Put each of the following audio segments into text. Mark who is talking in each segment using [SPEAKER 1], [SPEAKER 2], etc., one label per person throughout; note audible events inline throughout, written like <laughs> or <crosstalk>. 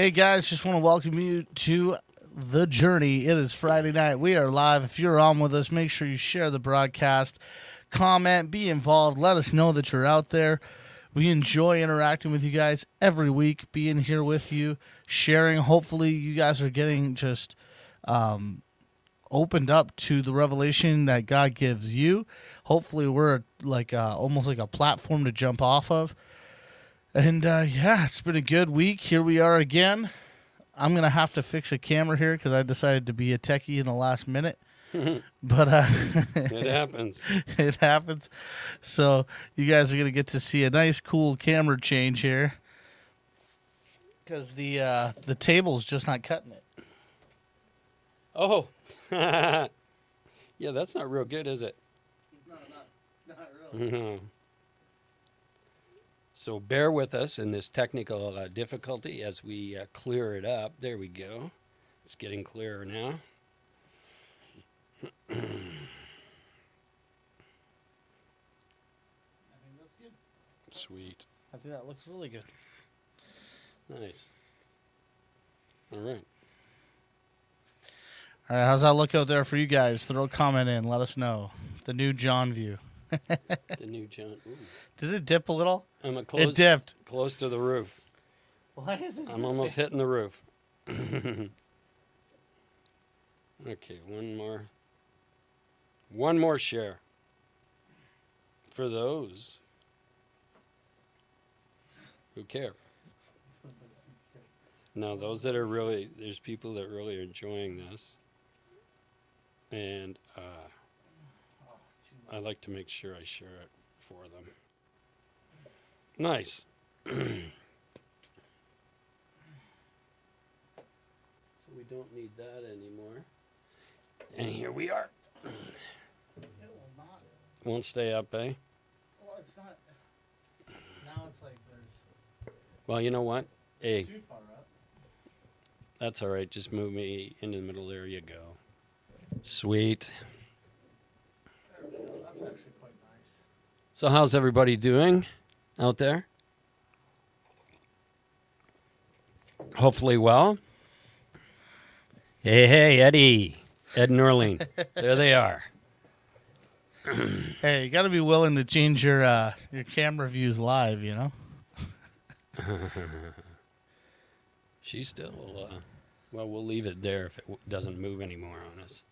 [SPEAKER 1] Hey guys, just want to welcome you to the journey. It is Friday night. We are live. If you're on with us, make sure you share the broadcast, comment, be involved. Let us know that you're out there. We enjoy interacting with you guys every week, being here with you, sharing. Hopefully, you guys are getting just um, opened up to the revelation that God gives you. Hopefully, we're like uh, almost like a platform to jump off of. And uh, yeah, it's been a good week. Here we are again. I'm gonna have to fix a camera here because I decided to be a techie in the last minute. <laughs> but uh,
[SPEAKER 2] It happens. <laughs>
[SPEAKER 1] it happens. So you guys are gonna get to see a nice, cool camera change here because the uh, the table's just not cutting it.
[SPEAKER 2] Oh. <laughs> yeah, that's not real good, is it?
[SPEAKER 1] No, not, not really.
[SPEAKER 2] No. So bear with us in this technical uh, difficulty as we uh, clear it up. There we go. It's getting clearer now.
[SPEAKER 1] I think that's good.
[SPEAKER 2] Sweet.
[SPEAKER 1] I think that looks really good.
[SPEAKER 2] Nice. All right.
[SPEAKER 1] All right, how's that look out there for you guys? Throw a comment in. Let us know the new John view.
[SPEAKER 2] The new John. Ooh.
[SPEAKER 1] Did it dip a little?
[SPEAKER 2] I'm a close, It
[SPEAKER 1] dipped.
[SPEAKER 2] close to the roof.
[SPEAKER 1] Why is it?
[SPEAKER 2] I'm almost hitting the roof. <laughs> okay, one more. One more share. For those who care. No, those that are really, there's people that really are enjoying this. And uh, I like to make sure I share it for them. Nice. So we don't need that anymore. And here we are.
[SPEAKER 1] It will not.
[SPEAKER 2] Won't stay up, eh?
[SPEAKER 1] Well, it's not. Now it's like there's
[SPEAKER 2] Well, you know what? Hey,
[SPEAKER 1] too far up.
[SPEAKER 2] that's all right. Just move me into the middle. There you go. Sweet.
[SPEAKER 1] There we go. That's actually quite nice.
[SPEAKER 2] So, how's everybody doing out there? Hopefully, well. Hey, hey, Eddie. Ed and Norleen. there they are.
[SPEAKER 1] Hey, you got to be willing to change your uh, your camera views live. You know. <laughs>
[SPEAKER 2] She's still, uh, well, we'll leave it there if it w- doesn't move anymore on us.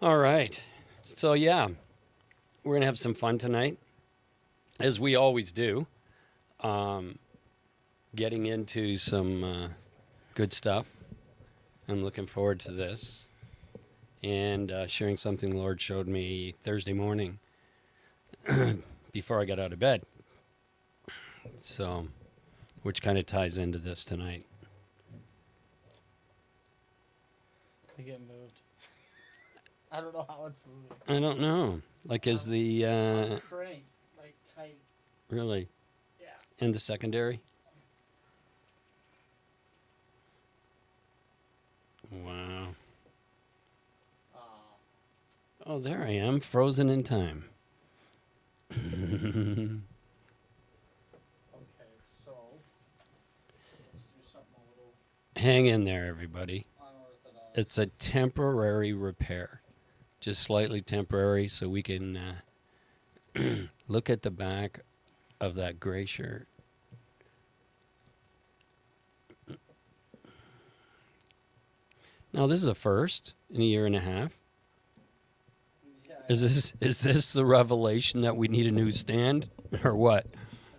[SPEAKER 2] All right. So, yeah, we're going to have some fun tonight, as we always do. Um, getting into some uh, good stuff. I'm looking forward to this and uh, sharing something the Lord showed me Thursday morning <clears throat> before I got out of bed. So, which kind of ties into this tonight.
[SPEAKER 1] They get moved. I don't know how it's moving.
[SPEAKER 2] I don't know. Like, is the uh,
[SPEAKER 1] Cranked like tight.
[SPEAKER 2] really
[SPEAKER 1] Yeah.
[SPEAKER 2] in the secondary? Wow.
[SPEAKER 1] Uh,
[SPEAKER 2] Oh, there I am, frozen in time. <laughs>
[SPEAKER 1] okay, so let's do something a little
[SPEAKER 2] Hang in there, everybody.
[SPEAKER 1] unorthodox.
[SPEAKER 2] It's a temporary repair, just slightly temporary, so we can uh, <clears throat> look at the back of that gray shirt. Now, this is a first in a year and a half. Is this is this the revelation that we need a new stand <laughs> or what?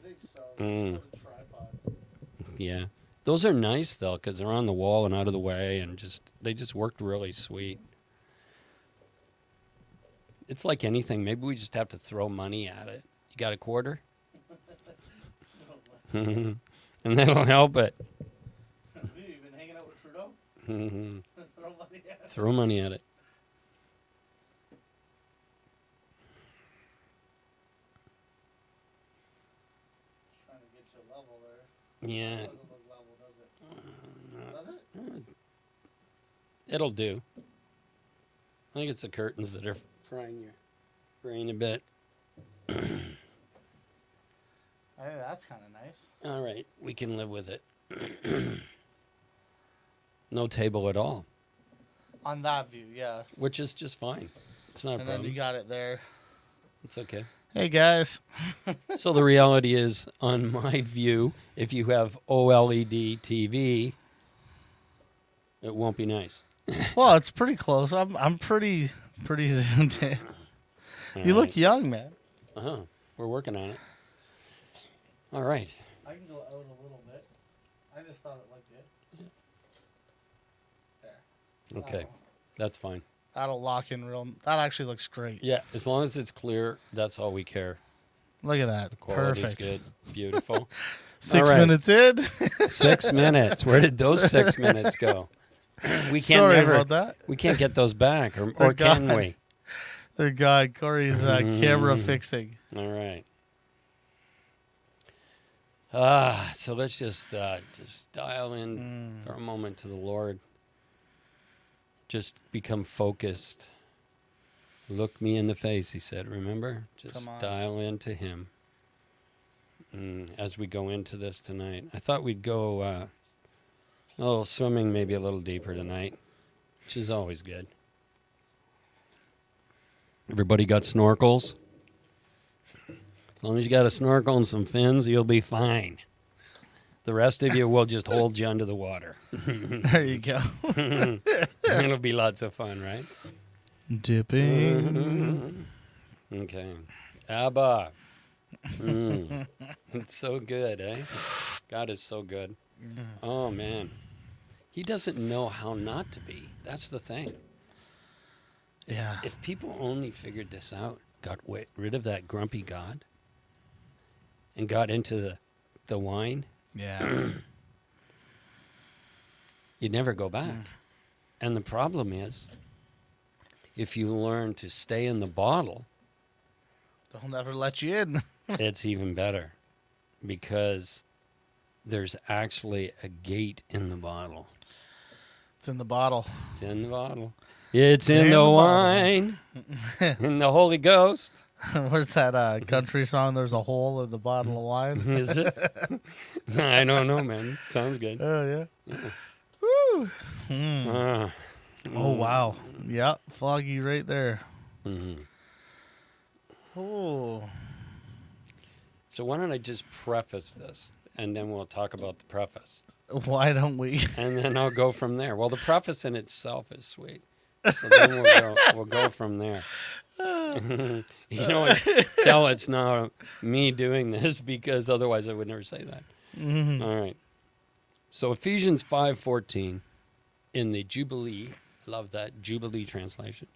[SPEAKER 1] I think so.
[SPEAKER 2] Mm.
[SPEAKER 1] Sort of tripods.
[SPEAKER 2] Yeah, those are nice though because they're on the wall and out of the way, and just they just worked really sweet. It's like anything. Maybe we just have to throw money at it. You got a quarter, <laughs> <laughs> and that'll help it.
[SPEAKER 1] Dude, you been hanging out with Trudeau?
[SPEAKER 2] Mhm. <laughs>
[SPEAKER 1] Throw money at it.
[SPEAKER 2] throw money at it.
[SPEAKER 1] Trying to get you level there.
[SPEAKER 2] Yeah,
[SPEAKER 1] Doesn't look level, does it? Does it?
[SPEAKER 2] It'll do. I think it's the curtains that are frying your brain a bit.
[SPEAKER 1] Hey, <clears throat> oh, that's kind of nice.
[SPEAKER 2] All right, we can live with it. <clears throat> no table at all,
[SPEAKER 1] On that view, yeah.
[SPEAKER 2] which is just fine. It's not a
[SPEAKER 1] And then
[SPEAKER 2] problem.
[SPEAKER 1] you got it there.
[SPEAKER 2] it's okay.
[SPEAKER 1] Hey guys. <laughs>
[SPEAKER 2] So the reality is, on my view, if you have OLED TV, it won't be nice. <laughs>
[SPEAKER 1] well, it's pretty close. I'm I'm pretty pretty <laughs> zoomed in. You look young, man.
[SPEAKER 2] Uh huh. We're working on it. All right.
[SPEAKER 1] I can go out a little bit. I just thought it looked good. There.
[SPEAKER 2] Okay. That's fine.
[SPEAKER 1] That'll lock in real. That actually looks great.
[SPEAKER 2] Yeah, as long as it's clear, that's all we care.
[SPEAKER 1] Look at that.
[SPEAKER 2] Quality's
[SPEAKER 1] Perfect.
[SPEAKER 2] good. <laughs> Beautiful.
[SPEAKER 1] Six
[SPEAKER 2] All right.
[SPEAKER 1] minutes in.
[SPEAKER 2] six minutes. Where did <laughs> those six minutes go? We <laughs> can't
[SPEAKER 1] Sorry
[SPEAKER 2] never.
[SPEAKER 1] about that.
[SPEAKER 2] We can't get those back, or, <laughs> or can we? <laughs>
[SPEAKER 1] Their God, Corey's uh, camera
[SPEAKER 2] Mm.
[SPEAKER 1] fixing.
[SPEAKER 2] All right. Ah, so let's just uh, just dial in
[SPEAKER 1] Mm.
[SPEAKER 2] for a moment to the Lord. Just become focused. Look me in the face, he said. Remember, just dial into Him. Mm, as we go into this tonight, I thought we'd go uh, a little swimming, maybe a little deeper tonight, which is always good. Everybody got snorkels? As long as you got a snorkel and some fins, you'll be fine. The rest of you will just hold you under the water. <laughs>
[SPEAKER 1] There you go. <laughs>
[SPEAKER 2] It'll be lots of fun, right?
[SPEAKER 1] Dipping.
[SPEAKER 2] Okay. Abba. Mm. <laughs> It's so good, eh? God is so good. Oh, man. He doesn't know how not to be. That's the thing.
[SPEAKER 1] Yeah.
[SPEAKER 2] If people only figured this out, got rid of that grumpy God, and got into the, the wine,
[SPEAKER 1] Yeah. <clears throat>
[SPEAKER 2] you'd never go back. Mm. And the problem is, if you learn to stay in the bottle,
[SPEAKER 1] They'll never let you in. <laughs>
[SPEAKER 2] it's even better because there's actually a gate in the bottle.
[SPEAKER 1] It's in the bottle.
[SPEAKER 2] It's in the bottle. It's, in,
[SPEAKER 1] in
[SPEAKER 2] the,
[SPEAKER 1] the
[SPEAKER 2] wine. <laughs> in the Holy Ghost. <laughs>
[SPEAKER 1] Where's that uh, country song? There's a hole in the bottle of wine. <laughs>
[SPEAKER 2] Is it? I don't know, man. Sounds good.
[SPEAKER 1] Oh yeah. Woo. Hmm.
[SPEAKER 2] Ah.
[SPEAKER 1] Oh wow. Yep. Foggy right there.
[SPEAKER 2] Mhm.
[SPEAKER 1] Oh.
[SPEAKER 2] So why don't I just preface this, and then we'll talk about the preface, <laughs>
[SPEAKER 1] Why don't we?
[SPEAKER 2] and then I'll go from there. Well, the preface in itself is sweet, so then we'll go, <laughs> we'll go from there. <laughs> you know, what? tell it's not me doing this because otherwise I would never say that.
[SPEAKER 1] Mhm.
[SPEAKER 2] All right. So Ephesians five fourteen, in the Jubilee, love that Jubilee translation.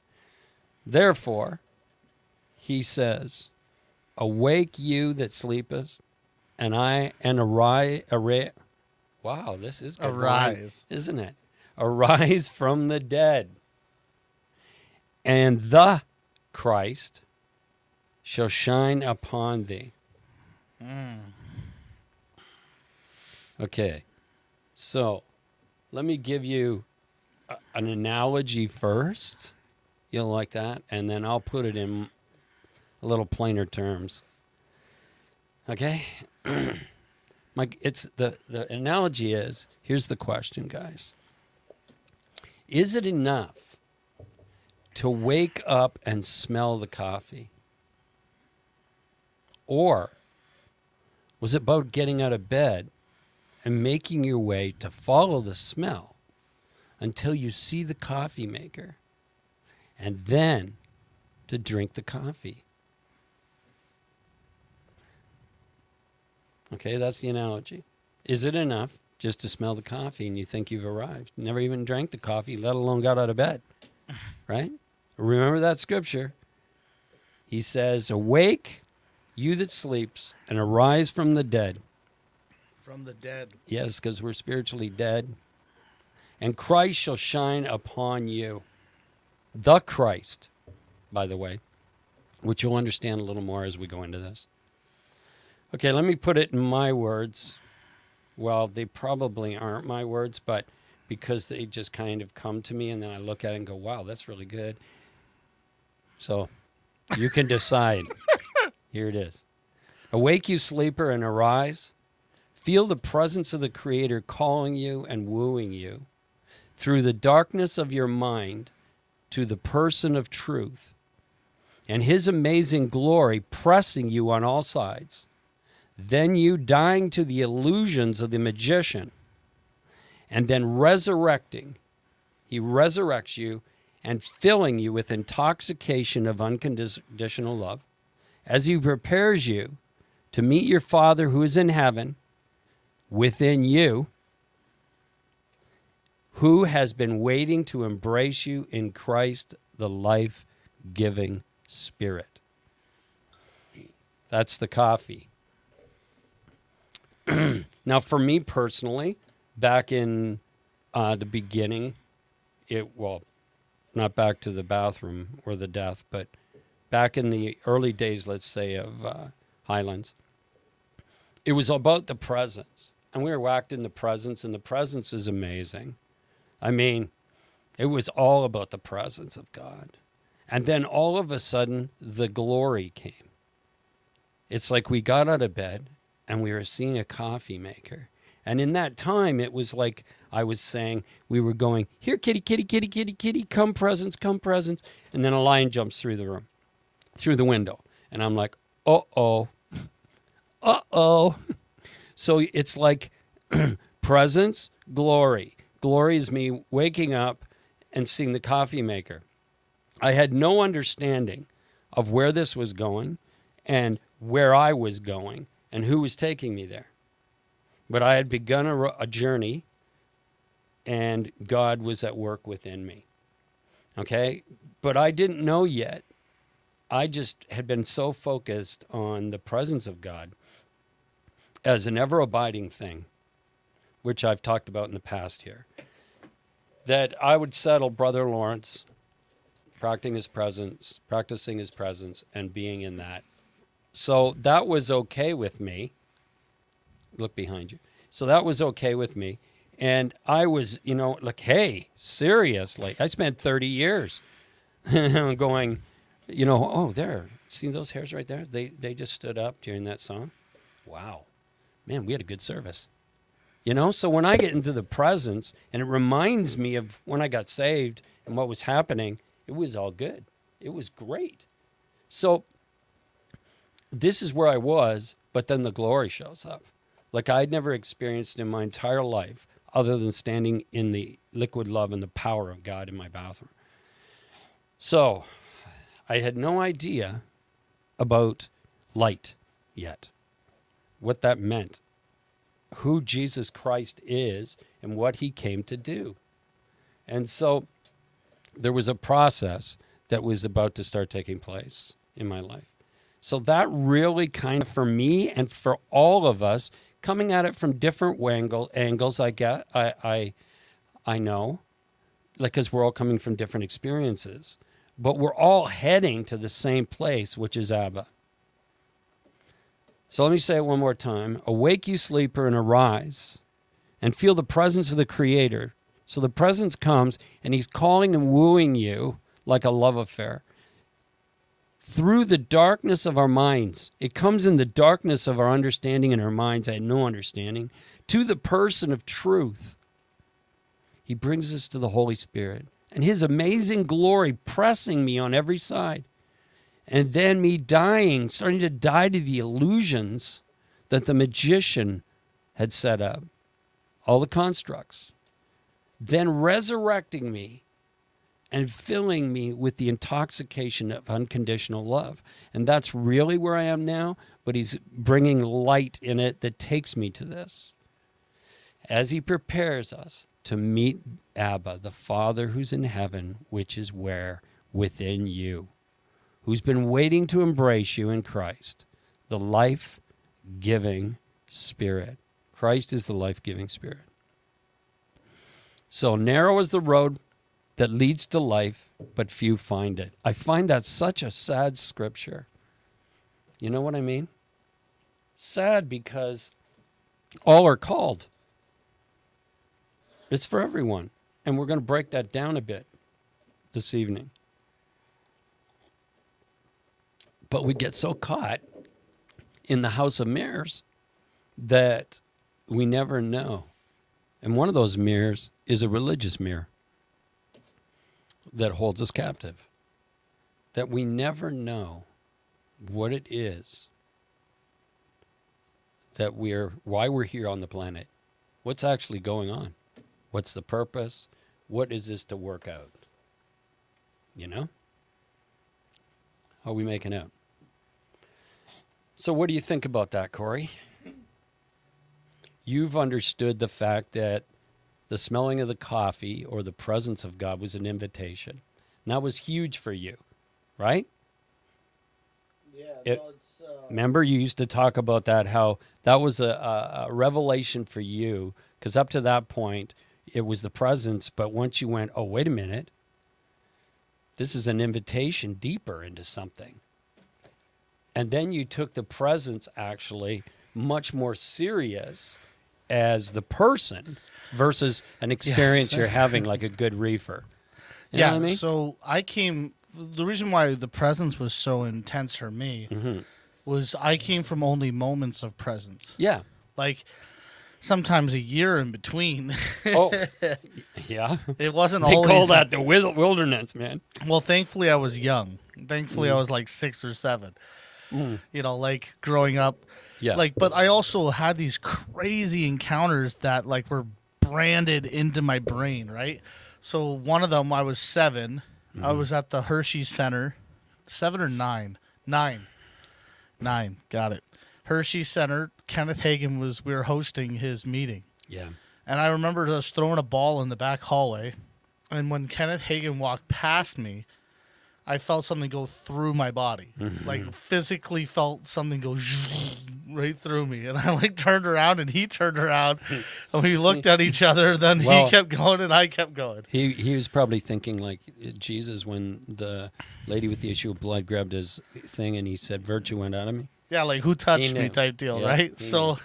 [SPEAKER 2] Therefore, he says, "Awake you that sleepest, and I and arise, arise. Wow, this is good
[SPEAKER 1] Arise.
[SPEAKER 2] isn't it? Arise from the dead, and the Christ shall shine upon thee." Hmm. Okay. So let me give you a, an analogy first. You'll like that. And then I'll put it in a little plainer terms. Okay? <clears throat> Mike, it's the, the analogy is here's the question, guys. Is it enough to wake up and smell the coffee? Or was it about getting out of bed and making your way to follow the smell until you see the coffee maker and then to drink the coffee. Okay, that's the analogy. Is it enough just to smell the coffee and you think you've arrived? Never even drank the coffee, let alone got out of bed. <laughs> Right? Remember that scripture. He says, Awake, you that sleeps, and arise from the dead.
[SPEAKER 1] From the dead.
[SPEAKER 2] Yes, because we're spiritually dead. And Christ shall shine upon you. The Christ, by the way, which you'll understand a little more as we go into this. Okay, let me put it in my words. Well, they probably aren't my words, but because they just kind of come to me and then I look at it and go, wow, that's really good. So you can decide. <laughs> Here it is. Awake, you sleeper, and arise. Feel the presence of the Creator calling you and wooing you through the darkness of your mind to the person of truth and his amazing glory pressing you on all sides. Then you dying to the illusions of the magician and then resurrecting. He resurrects you and filling you with intoxication of unconditional love as he prepares you to meet your Father who is in heaven within you, who has been waiting to embrace you in Christ, the life giving Spirit. That's the coffee. <clears throat> now, for me personally, back in uh, the beginning, it well, not back to the bathroom or the death, but back in the early days, let's say of uh, Highlands, it was about the presence, and we were whacked in the presence, and the presence is amazing. I mean, it was all about the presence of God, and then all of a sudden, the glory came. It's like we got out of bed and we were seeing a coffee maker and in that time, it was like I was saying, we were going, here, kitty, kitty, kitty, kitty, kitty, come presents, come presents. And then a lion jumps through the room, through the window. And I'm like, uh oh, uh oh. <laughs> So it's like <clears throat> presence, glory. Glory is me waking up and seeing the coffee maker. I had no understanding of where this was going and where I was going and who was taking me there. But I had begun a, a journey, and God was at work within me. Okay? But I didn't know yet. I just had been so focused on the presence of God as an ever abiding thing, which I've talked about in the past here, that I would settle Brother Lawrence, practicing his presence, practicing his presence, and being in that. So that was okay with me look behind you. So that was okay with me. And I was, you know, like, hey, seriously, I spent 30 years <laughs> going, you know, oh, there, see those hairs right there? They, they just stood up during that song. Wow. Man, we had a good service. You know, so when I get into the presence and it reminds me of when I got saved and what was happening, it was all good. It was great. So this is where I was, but then the glory shows up like I'd never experienced in my entire life, other than standing in the liquid love and the power of God in my bathroom. So I had no idea about light yet, what that meant, who Jesus Christ is, and what he came to do. And so there was a process that was about to start taking place in my life. So that really kind of, for me and for all of us, coming at it from different angles. I get, I, I, I know, like because we're all coming from different experiences, but we're all heading to the same place, which is Abba. So let me say it one more time: Awake, you sleeper, and arise, and feel the presence of the Creator. So the presence comes, and He's calling and wooing you like a love affair through the darkness of our minds. It comes in the darkness of our understanding and our minds. I had no understanding. To the person of truth. He brings us to the Holy Spirit and His amazing glory pressing me on every side. And then me dying, starting to die to the illusions that the magician had set up, all the constructs. Then resurrecting me and filling me with the intoxication of unconditional love. And that's really where I am now, but He's bringing light in it that takes me to this. As He prepares us to meet Abba, the Father who's in heaven, which is where? Within you, who's been waiting to embrace you in Christ, the life giving Spirit. Christ is the life giving Spirit. So narrow is the road that leads to life, but few find it. I find that such a sad scripture. You know what I mean? Sad because all are called. It's for everyone. And we're going to break that down a bit this evening. But we get so caught in the house of mirrors that we never know. And one of those mirrors is a religious mirror that holds us captive. That we never know what it is that we're why we're here on the planet. What's actually going on? What's the purpose? What is this to work out? You know? How are we making out? So, what do you think about that, Corey? You've understood the fact that the smelling of the coffee or the presence of God was an invitation. And that was huge for you, right?
[SPEAKER 1] Yeah,
[SPEAKER 2] It- uh, Remember, you used to talk about that, how that was a, a, a revelation for you, because up to that point, it was the presence. But once you went, oh, wait a minute, this is an invitation deeper into something. And then you took the presence actually much more serious as the person versus an experience you're having <laughs> like a good reefer. You know
[SPEAKER 1] yeah.
[SPEAKER 2] what I mean?
[SPEAKER 1] So I came. The reason why the presence was so intense for me
[SPEAKER 2] Mhm.
[SPEAKER 1] was I came from only moments of presence,
[SPEAKER 2] Yeah.
[SPEAKER 1] like sometimes a year in between.
[SPEAKER 2] Oh, <laughs> yeah.
[SPEAKER 1] it wasn't
[SPEAKER 2] They
[SPEAKER 1] always.
[SPEAKER 2] call that the wilderness, man.
[SPEAKER 1] Well, thankfully I was young. Thankfully I
[SPEAKER 2] Mm.
[SPEAKER 1] was like six or seven. You know, like growing up.
[SPEAKER 2] Yeah.
[SPEAKER 1] Like, but I also had these crazy encounters that like were branded into my brain, right? So one of them, I was 7 I
[SPEAKER 2] Mm-hmm.
[SPEAKER 1] was at the Hershey Center, seven or nine, nine, nine. Got it. Hershey Center. Kenneth Hagin was. We were hosting his meeting,
[SPEAKER 2] yeah.
[SPEAKER 1] and I remember us throwing a ball in the back hallway, and when Kenneth Hagin walked past me, I felt something go through my body, like physically felt something go <laughs> right through me, and I like turned around and he turned around, <laughs> and we looked at each other. Then
[SPEAKER 2] Well-
[SPEAKER 1] he kept going and I kept going.
[SPEAKER 2] He he was probably thinking like Jesus when the lady with the issue of blood grabbed his thing and he said, "Virtue went out of me."
[SPEAKER 1] Yeah, like who touched me type deal,
[SPEAKER 2] Yeah,
[SPEAKER 1] right? So,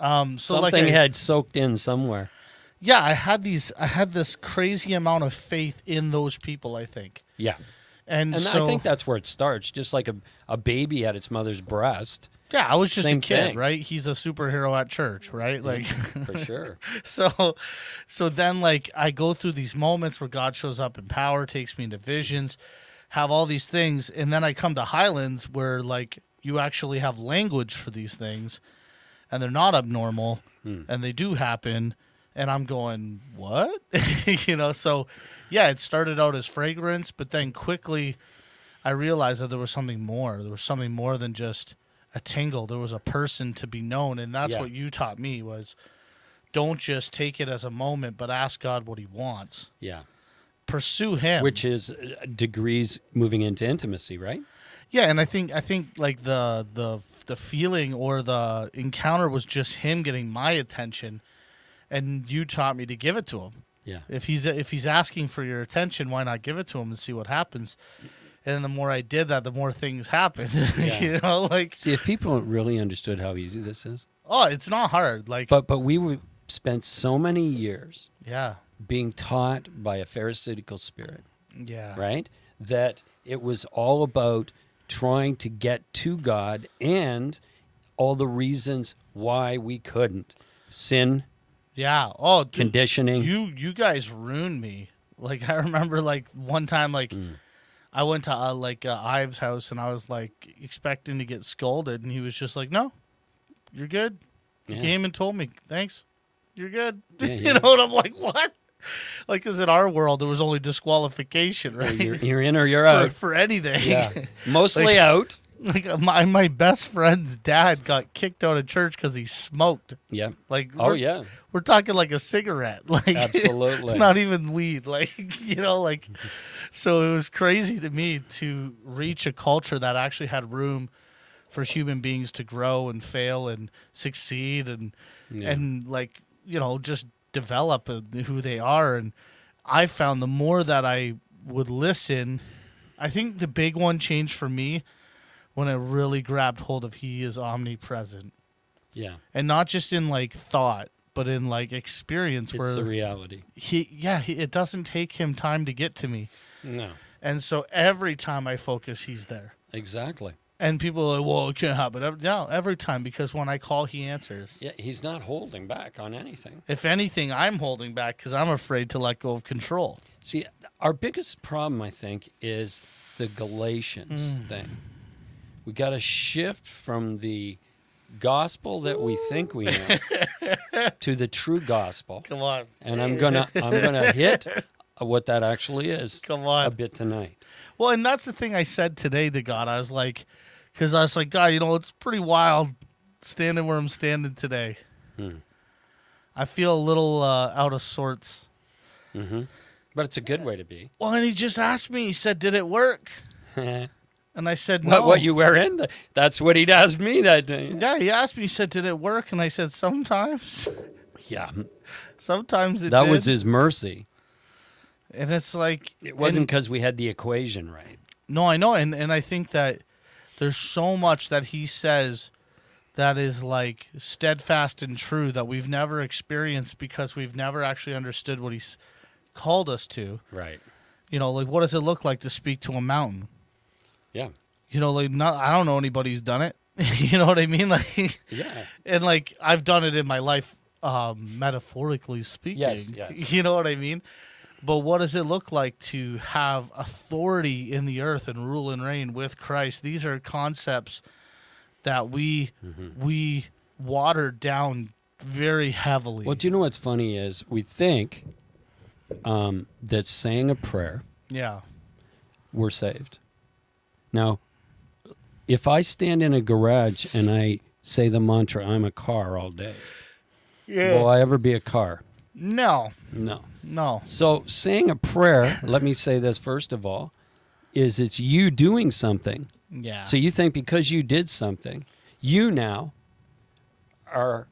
[SPEAKER 1] um, so
[SPEAKER 2] Something
[SPEAKER 1] like I,
[SPEAKER 2] had soaked in somewhere.
[SPEAKER 1] yeah, I had these, I had this crazy amount of faith in those people. I think,
[SPEAKER 2] Yeah,
[SPEAKER 1] and,
[SPEAKER 2] and
[SPEAKER 1] so
[SPEAKER 2] I think that's where it starts. Just like a a baby at its mother's breast,
[SPEAKER 1] yeah, I was just
[SPEAKER 2] same
[SPEAKER 1] a kid,
[SPEAKER 2] thing.
[SPEAKER 1] right? He's a superhero at church, right? Mm-hmm. Like, <laughs>
[SPEAKER 2] for sure. <laughs>
[SPEAKER 1] so, so then like I go through these moments where God shows up in power, takes me into visions, have all these things, and then I come to Highlands where like you actually have language for these things, and they're not abnormal, hmm. and they do happen, and I'm going what, <laughs> you know? So, yeah, it started out as fragrance, but then quickly I realized that there was something more. There was something more than just a tingle. There was a person to be known, and that's
[SPEAKER 2] Yeah.
[SPEAKER 1] what you taught me was don't just take it as a moment, but ask God what He wants.
[SPEAKER 2] Yeah,
[SPEAKER 1] Pursue Him.
[SPEAKER 2] which is uh, degrees moving into intimacy, right?
[SPEAKER 1] yeah, and I think I think like the the the feeling or the encounter was just Him getting my attention, and you taught me to give it to Him.
[SPEAKER 2] Yeah,
[SPEAKER 1] If he's if he's asking for your attention, why not give it to him and see what happens? And the more I did that, the more things happened. <laughs>
[SPEAKER 2] Yeah.
[SPEAKER 1] you know, like
[SPEAKER 2] see if people really understood how easy this is,
[SPEAKER 1] oh, it's not hard. Like
[SPEAKER 2] but but we would spent so many years
[SPEAKER 1] yeah,
[SPEAKER 2] being taught by a pharisaical spirit
[SPEAKER 1] yeah,
[SPEAKER 2] right? That it was all about trying to get to God and all the reasons why we couldn't. Sin,
[SPEAKER 1] yeah. Oh, dude,
[SPEAKER 2] conditioning.
[SPEAKER 1] you you guys ruined me. Like <laughs> I remember, like one time, like
[SPEAKER 2] Mm.
[SPEAKER 1] I went to uh, like uh, Ives' house and I was like expecting to get scolded, and he was just like, "No, you're good." He
[SPEAKER 2] Yeah.
[SPEAKER 1] came and told me, "Thanks, you're good." <laughs>
[SPEAKER 2] Yeah,
[SPEAKER 1] you
[SPEAKER 2] yeah.
[SPEAKER 1] know, and I'm like, "What?" Like, because in our world, there was only disqualification, <laughs> right?
[SPEAKER 2] you're, you're in or you're
[SPEAKER 1] for,
[SPEAKER 2] out.
[SPEAKER 1] for anything.
[SPEAKER 2] Yeah. Mostly
[SPEAKER 1] Like-
[SPEAKER 2] out.
[SPEAKER 1] Like uh, my my best friend's dad got kicked out of church because he smoked.
[SPEAKER 2] Yeah.
[SPEAKER 1] Like,
[SPEAKER 2] Oh, yeah.
[SPEAKER 1] we're talking like a cigarette, <laughs> like
[SPEAKER 2] Absolutely.
[SPEAKER 1] not even weed, <laughs> like you know, like. So it was crazy to me to reach a culture that actually had room for human beings to grow and fail and succeed and
[SPEAKER 2] Yeah.
[SPEAKER 1] and like you know just develop who they are and i found the more that i would listen i think the big one changed for me when it really grabbed hold of he is omnipresent
[SPEAKER 2] Yeah.
[SPEAKER 1] and not just in like thought but in like experience
[SPEAKER 2] It's
[SPEAKER 1] where
[SPEAKER 2] the reality.
[SPEAKER 1] he yeah he, it doesn't take him time to get to me
[SPEAKER 2] No,
[SPEAKER 1] and so every time i focus he's there
[SPEAKER 2] exactly.
[SPEAKER 1] and people are like well it can't happen no every time because when i call he answers
[SPEAKER 2] Yeah, he's not holding back on anything.
[SPEAKER 1] if anything i'm holding back because i'm afraid to let go of control
[SPEAKER 2] See, our biggest problem, I think, is the Galatians
[SPEAKER 1] Mm.
[SPEAKER 2] thing. We got to shift from the gospel that we think we know <laughs> to the true gospel.
[SPEAKER 1] come on
[SPEAKER 2] And I'm gonna I'm gonna <laughs> hit what that actually is
[SPEAKER 1] come on.
[SPEAKER 2] a bit tonight.
[SPEAKER 1] well and that's the thing i said today to god i was like because i was like god you know it's pretty wild standing where i'm standing today
[SPEAKER 2] Hmm.
[SPEAKER 1] i feel a little uh, out of sorts
[SPEAKER 2] hmm But it's a good way to be.
[SPEAKER 1] well and he just asked me he said did it work <laughs> and i said no
[SPEAKER 2] what you were in? That's what he'd asked me that day.
[SPEAKER 1] Yeah, he asked me. He said, "Did it work?" And I said, "Sometimes,
[SPEAKER 2] Yeah,
[SPEAKER 1] sometimes it
[SPEAKER 2] that
[SPEAKER 1] did."
[SPEAKER 2] was his mercy.
[SPEAKER 1] and it's like
[SPEAKER 2] It wasn't because we had the equation right.
[SPEAKER 1] no, I know, and and I think that there's so much that he says that is like steadfast and true that we've never experienced because we've never actually understood what he's called us to.
[SPEAKER 2] Right.
[SPEAKER 1] You know, like what does it look like to speak to a mountain?
[SPEAKER 2] Yeah.
[SPEAKER 1] You know, like not I don't know anybody who's done it. <laughs> you know what I mean? <laughs> Like
[SPEAKER 2] Yeah.
[SPEAKER 1] and like I've done it in my life, um, metaphorically speaking.
[SPEAKER 2] Yes, <laughs> yes.
[SPEAKER 1] You know what I mean? But what does it look like to have authority in the earth and rule and reign with Christ? These are concepts that we
[SPEAKER 2] Mm-hmm.
[SPEAKER 1] we watered down very heavily.
[SPEAKER 2] Well, do you know what's funny is we think um, that saying a prayer
[SPEAKER 1] yeah.
[SPEAKER 2] we're saved. Now, if I stand in a garage and I say the mantra, I'm a car all day,
[SPEAKER 1] Yeah.
[SPEAKER 2] will I ever be a car?
[SPEAKER 1] no.
[SPEAKER 2] No.
[SPEAKER 1] No.
[SPEAKER 2] So, saying a prayer, let me say this first of all, is it's you doing something.
[SPEAKER 1] Yeah.
[SPEAKER 2] So, you think because you did something, you now are,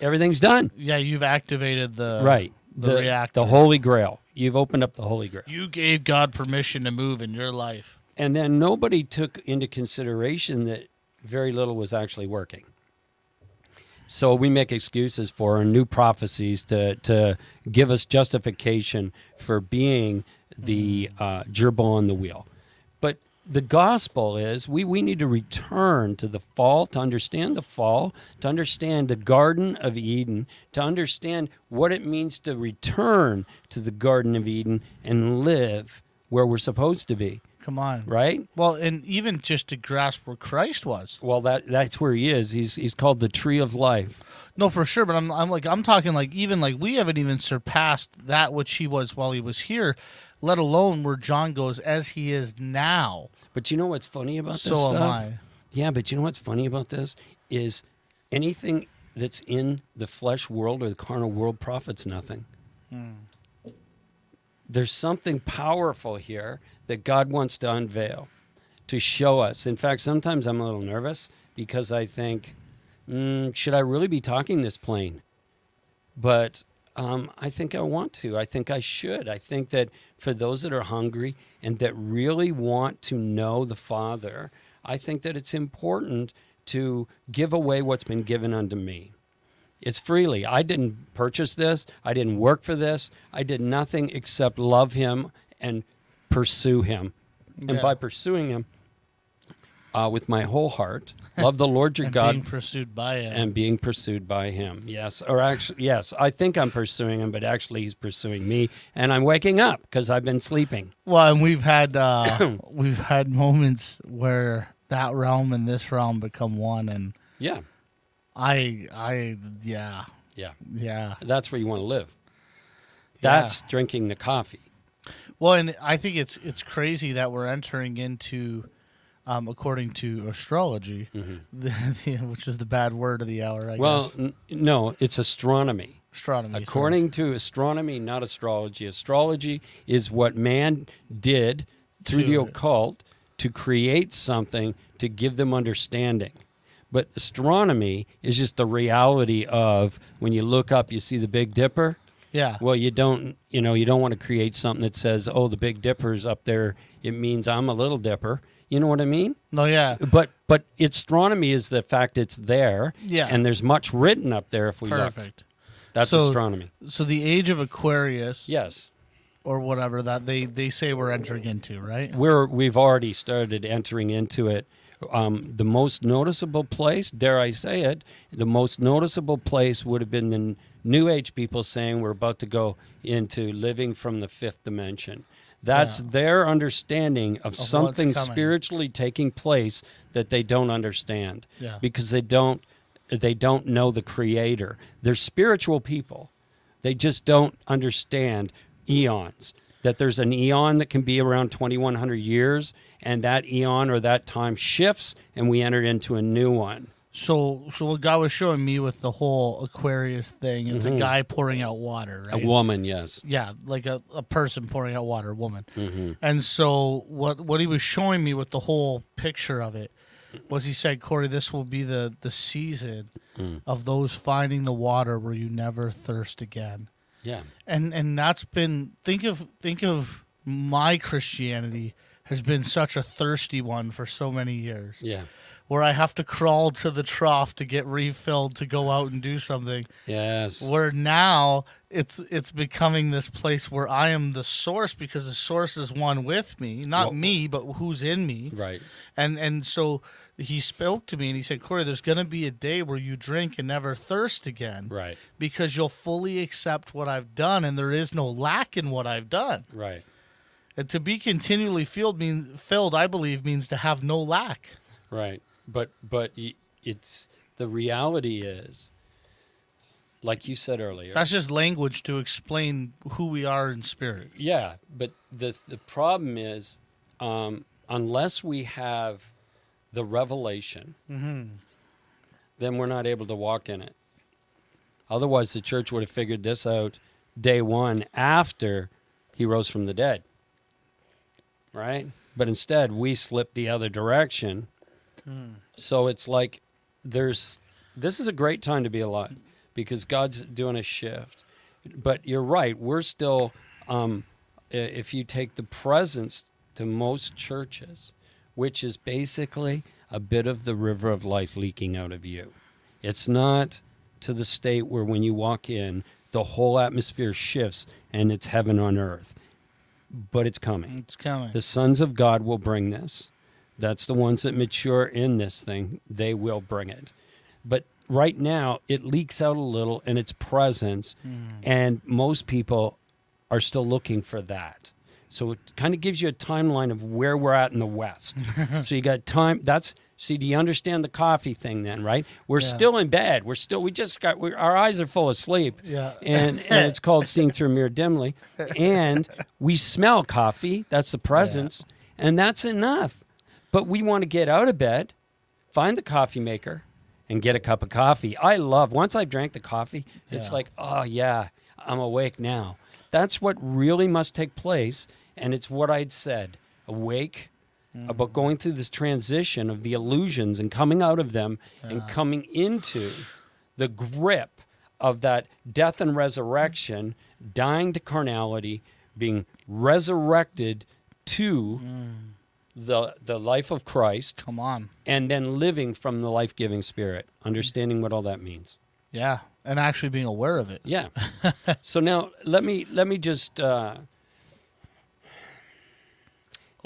[SPEAKER 2] everything's done.
[SPEAKER 1] yeah, you've activated the
[SPEAKER 2] right.
[SPEAKER 1] the reactor.
[SPEAKER 2] the Holy Grail. You've opened up the Holy Grail.
[SPEAKER 1] You gave God permission to move in your life.
[SPEAKER 2] And then nobody took into consideration that very little was actually working. So we make excuses for new prophecies to, to give us justification for being the uh, gerbil on the wheel. But the gospel is we, we need to return to the fall, to understand the fall, to understand the Garden of Eden, to understand what it means to return to the Garden of Eden and live where we're supposed to be,
[SPEAKER 1] Come on.
[SPEAKER 2] right?
[SPEAKER 1] Well, and even just to grasp where Christ was.
[SPEAKER 2] Well, that that's where he is. He's he's called the tree of life.
[SPEAKER 1] No, for sure. But I'm, I'm like, I'm talking like even like we haven't even surpassed that which he was while he was here, let alone where John goes as he is now.
[SPEAKER 2] But you know what's funny about this
[SPEAKER 1] So am? I.
[SPEAKER 2] Yeah, but you know what's funny about this is anything that's in the flesh world or the carnal world profits nothing. Hmm. There's something powerful here that God wants to unveil, to show us. In fact, sometimes I'm a little nervous because I think, mm, should I really be talking this plain? But um, I think I want to. I think I should. I think that for those that are hungry and that really want to know the Father, I think that it's important to give away what's been given unto me. It's freely. I didn't purchase this. I didn't work for this. I did nothing except love Him and pursue Him. And
[SPEAKER 1] Yeah.
[SPEAKER 2] by pursuing Him uh, with my whole heart, love the Lord your <laughs>
[SPEAKER 1] And
[SPEAKER 2] God
[SPEAKER 1] being pursued by him.
[SPEAKER 2] and being pursued by him. Yes, or actually, yes, I think I'm pursuing him, but actually, he's pursuing me, and I'm waking up because I've been sleeping.
[SPEAKER 1] well, and we've had uh, <coughs> we've had moments where that realm and this realm become one, and
[SPEAKER 2] Yeah,
[SPEAKER 1] I I yeah
[SPEAKER 2] yeah,
[SPEAKER 1] yeah.
[SPEAKER 2] that's where you want to live.
[SPEAKER 1] Yeah.
[SPEAKER 2] That's drinking the coffee.
[SPEAKER 1] Well, and I think it's it's crazy that we're entering into, um, according to astrology, <laughs> which is the bad word of the hour. I
[SPEAKER 2] Mm-hmm. Well, n- no, it's astronomy.
[SPEAKER 1] astronomy. sorry.
[SPEAKER 2] According to astronomy, not astrology. Astrology is what man did through the
[SPEAKER 1] To-
[SPEAKER 2] occult to create something to give them understanding. But astronomy is just the reality of when you look up, you see the Big Dipper.
[SPEAKER 1] yeah,
[SPEAKER 2] Well, you don't, you know, you don't want to create something that says, "Oh, the Big Dipper's up there." It means I'm a little dipper. You know what I mean?
[SPEAKER 1] no, yeah,
[SPEAKER 2] But but astronomy is the fact it's there,
[SPEAKER 1] Yeah.
[SPEAKER 2] and there's much written up there if we look.
[SPEAKER 1] perfect.
[SPEAKER 2] That's
[SPEAKER 1] So-
[SPEAKER 2] astronomy.
[SPEAKER 1] So the age of Aquarius
[SPEAKER 2] Yes.
[SPEAKER 1] or whatever that they they say we're entering into, right?
[SPEAKER 2] we're we've already started entering into it. Um, the most noticeable place, dare I say it, the most noticeable place would have been the New Age people saying we're about to go into living from the fifth dimension. That's
[SPEAKER 1] Yeah.
[SPEAKER 2] their understanding of,
[SPEAKER 1] what's
[SPEAKER 2] something spiritually taking place that they don't understand
[SPEAKER 1] Yeah.
[SPEAKER 2] because they don't they don't know the creator. They're spiritual people. They just don't understand eons. That there's an eon that can be around 2100 years and that eon or that time shifts and we enter into a new one.
[SPEAKER 1] So so what God was showing me with the whole Aquarius thing, it's a guy pouring out water,
[SPEAKER 2] Mm-hmm. A woman, yes.
[SPEAKER 1] yeah, like a, a person pouring out water, a woman.
[SPEAKER 2] Mm-hmm.
[SPEAKER 1] And so what what he was showing me with the whole picture of it was he said, Corey, this will be the the season
[SPEAKER 2] Mm.
[SPEAKER 1] of those finding the water where you never thirst again.
[SPEAKER 2] Yeah.
[SPEAKER 1] And and that's been think of think of my Christianity has been such a thirsty one for so many years
[SPEAKER 2] Yeah.
[SPEAKER 1] where I have to crawl to the trough to get refilled to go out and do something
[SPEAKER 2] Yes.
[SPEAKER 1] where now it's it's becoming this place where I am the source because the source is one with me, not
[SPEAKER 2] Well-
[SPEAKER 1] me, but who's in me.
[SPEAKER 2] Right.
[SPEAKER 1] And and so he spoke to me and he said, Corey, there's gonna be a day where you drink and never thirst again.
[SPEAKER 2] Right.
[SPEAKER 1] Because you'll fully accept what I've done and there is no lack in what I've done.
[SPEAKER 2] Right.
[SPEAKER 1] And to be continually filled mean filled, I believe, means to have no lack.
[SPEAKER 2] Right. But but it's the reality is like you said earlier.
[SPEAKER 1] That's just language to explain who we are in spirit.
[SPEAKER 2] Yeah, but the the problem is, um, unless we have the revelation, then we're not able to walk in it. Otherwise, the church would have figured this out day one after he rose from the dead, right? But instead, we slip the other direction. So it's like there's this is a great time to be alive because God's doing a shift. But you're right, we're still um, if you take the presence to most churches, which is basically a bit of the river of life leaking out of you. It's not to the state where when you walk in, the whole atmosphere shifts and it's heaven on earth. But it's coming.
[SPEAKER 1] It's coming.
[SPEAKER 2] The sons of God will bring this. That's the ones that mature in this thing. They will bring it. But right now, it leaks out a little in its presence, hmm. and most people are still looking for that. So it kind of gives you a timeline of where we're at in the West. <laughs> so you got time. That's see. Do you understand the coffee thing then? Right? We're
[SPEAKER 1] Yeah.
[SPEAKER 2] still in bed. We're still. We just got. we our eyes are full of sleep
[SPEAKER 1] yeah.
[SPEAKER 2] and, and it's called seeing through a mirror dimly and we smell coffee that's the presence and that's enough but we want to get out of bed find the coffee maker and get a cup of coffee i love once i've drank the coffee it's
[SPEAKER 1] Yeah.
[SPEAKER 2] like oh yeah i'm awake now that's what really must take place and it's what i'd said awake about going through this transition of the illusions and coming out of them and coming into the grip of that death and resurrection, dying to carnality, being resurrected to the the life of Christ,
[SPEAKER 1] Come on.
[SPEAKER 2] and then living from the life giving Spirit, understanding what all that means.
[SPEAKER 1] Yeah. And actually being aware of it.
[SPEAKER 2] Yeah. <laughs> so now let me let me just uh,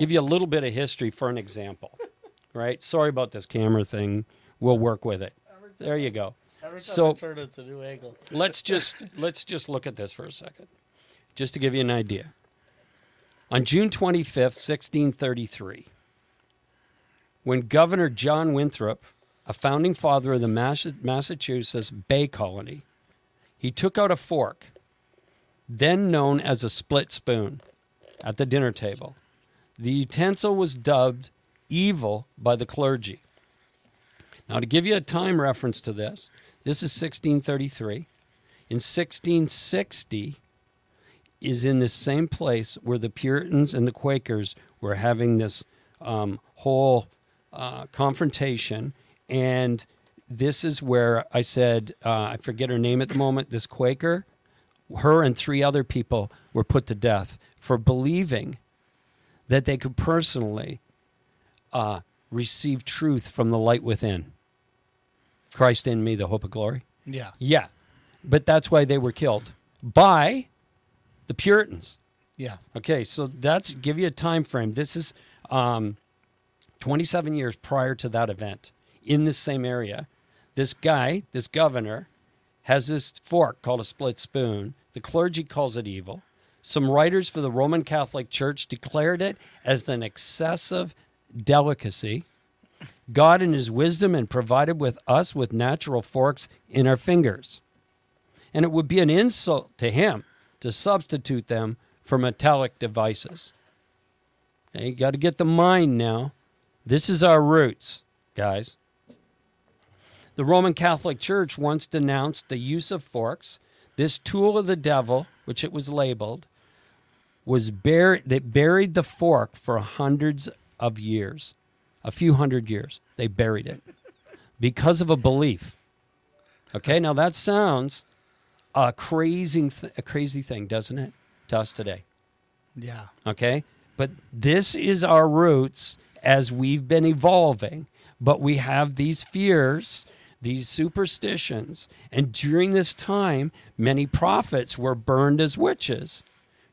[SPEAKER 2] give you a little bit of history for an example. <laughs> Right? Sorry about this camera thing. We'll work with it. There you go.
[SPEAKER 1] Every time
[SPEAKER 2] So-
[SPEAKER 1] I turn, it's a new angle. <laughs>
[SPEAKER 2] let's just let's just look at this for a second just to give you an idea on june 25th 1633 when governor john winthrop a founding father of the massachusetts bay colony he took out a fork then known as a split spoon at the dinner table the utensil was dubbed evil by the clergy now, to give you a time reference to this, this is 1633. In 1660 is in the same place where the Puritans and the Quakers were having this um, whole uh, confrontation. And this is where I said, uh, I forget her name at the moment, this Quaker, her and three other people were put to death for believing that they could personally uh, receive truth from the light within. Christ in me, the hope of glory.
[SPEAKER 1] Yeah.
[SPEAKER 2] Yeah. but that's why they were killed by the Puritans.
[SPEAKER 1] Yeah.
[SPEAKER 2] Okay, so that's give you a time frame. This is um, 27 years prior to that event in this same area. This guy, this governor, has this fork called a split spoon. The clergy calls it evil. Some writers for the Roman Catholic Church declared it as an excessive delicacy. God, in his wisdom, and provided with us with natural forks in our fingers. And it would be an insult to him to substitute them for metallic devices. Okay, you got to get the mind now. This is our roots, guys. The Roman Catholic Church once denounced the use of forks. This tool of the devil, which it was labeled, was buried. They buried the fork for hundreds of years, a few hundred years. They buried it because of a belief. Okay, now that sounds a crazy, th- a crazy thing, doesn't it, to us today?
[SPEAKER 1] Yeah.
[SPEAKER 2] Okay, but this is our roots as we've been evolving. But we have these fears, these superstitions, and during this time, many prophets were burned as witches.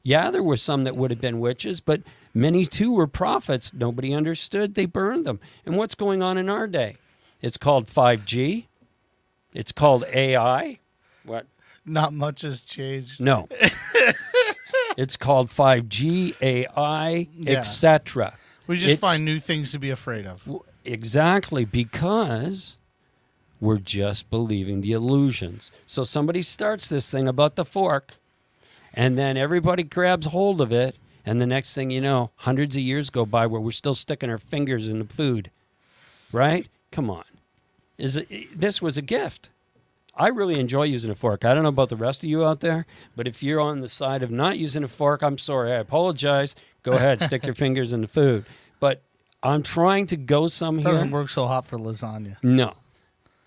[SPEAKER 2] Yeah, there were some that would have been witches, but many too were prophets. Nobody understood. They burned them. And what's going on in our day? It's called 5G. It's called AI. What?
[SPEAKER 1] Not much has changed.
[SPEAKER 2] No. <laughs> it's called 5G, AI,
[SPEAKER 1] Yeah.
[SPEAKER 2] etc.
[SPEAKER 1] We just
[SPEAKER 2] It's-
[SPEAKER 1] find new things to be afraid of.
[SPEAKER 2] Exactly, because we're just believing the illusions. So somebody starts this thing about the fork, and then everybody grabs hold of it, and the next thing you know, hundreds of years go by where we're still sticking our fingers in the food. Right? Come on. Is it, this was a gift. I really enjoy using a fork. I don't know about the rest of you out there, but if you're on the side of not using a fork, I'm sorry. I apologize. Go ahead, <laughs> stick your fingers in the food. But I'm trying to go
[SPEAKER 1] It
[SPEAKER 2] some
[SPEAKER 1] doesn't work so hot for lasagna.
[SPEAKER 2] No.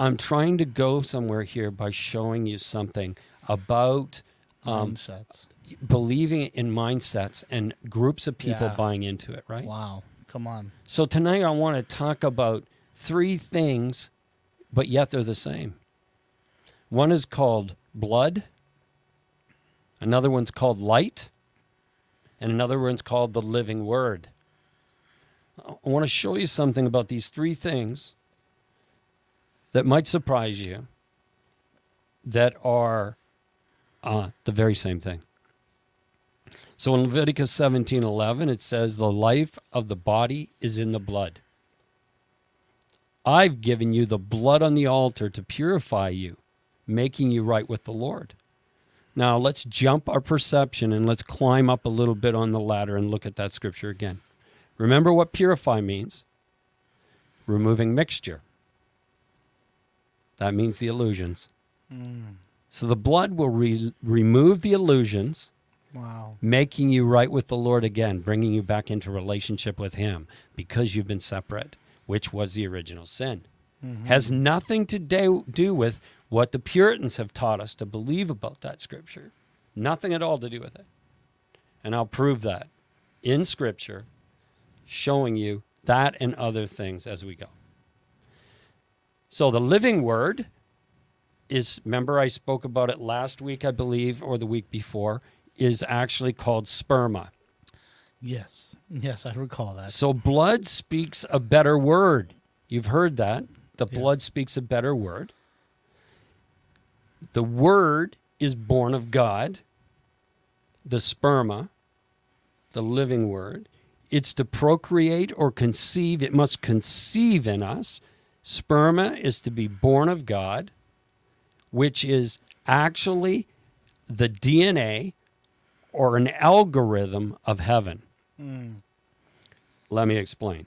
[SPEAKER 2] I'm trying to go somewhere here by showing you something about um,
[SPEAKER 1] Mindsets.
[SPEAKER 2] believing in mindsets and groups of people
[SPEAKER 1] Yeah.
[SPEAKER 2] buying into it, right?
[SPEAKER 1] Wow. Come on.
[SPEAKER 2] So tonight I want to talk about three things, but yet they're the same. One is called blood, another one's called light, and another one's called the living word. I want to show you something about these three things that might surprise you that are uh, the very same thing. So in Leviticus 17:11 it says the life of the body is in the blood. I've given you the blood on the altar to purify you, making you right with the Lord. Now let's jump our perception and let's climb up a little bit on the ladder and look at that scripture again. Remember what purify means? Removing mixture. That means the illusions. So the blood will re- remove the illusions
[SPEAKER 1] Wow.
[SPEAKER 2] making you right with the Lord again, bringing you back into relationship with Him because you've been separate, which was the original sin. Mm-hmm. Has nothing to do, do with what the Puritans have taught us to believe about that scripture. Nothing at all to do with it. And I'll prove that in scripture, showing you that and other things as we go. So the living word is, remember, I spoke about it last week, I believe, or the week before, is actually called sperma.
[SPEAKER 1] Yes. Yes, I recall that.
[SPEAKER 2] So blood speaks a better word. You've heard that. The
[SPEAKER 1] Yeah.
[SPEAKER 2] blood speaks a better word. The word is born of God. The sperma, the living word, it's to procreate or conceive. It must conceive in us. Sperma is to be born of God, which is actually the DNA or an algorithm of heaven. Let me explain.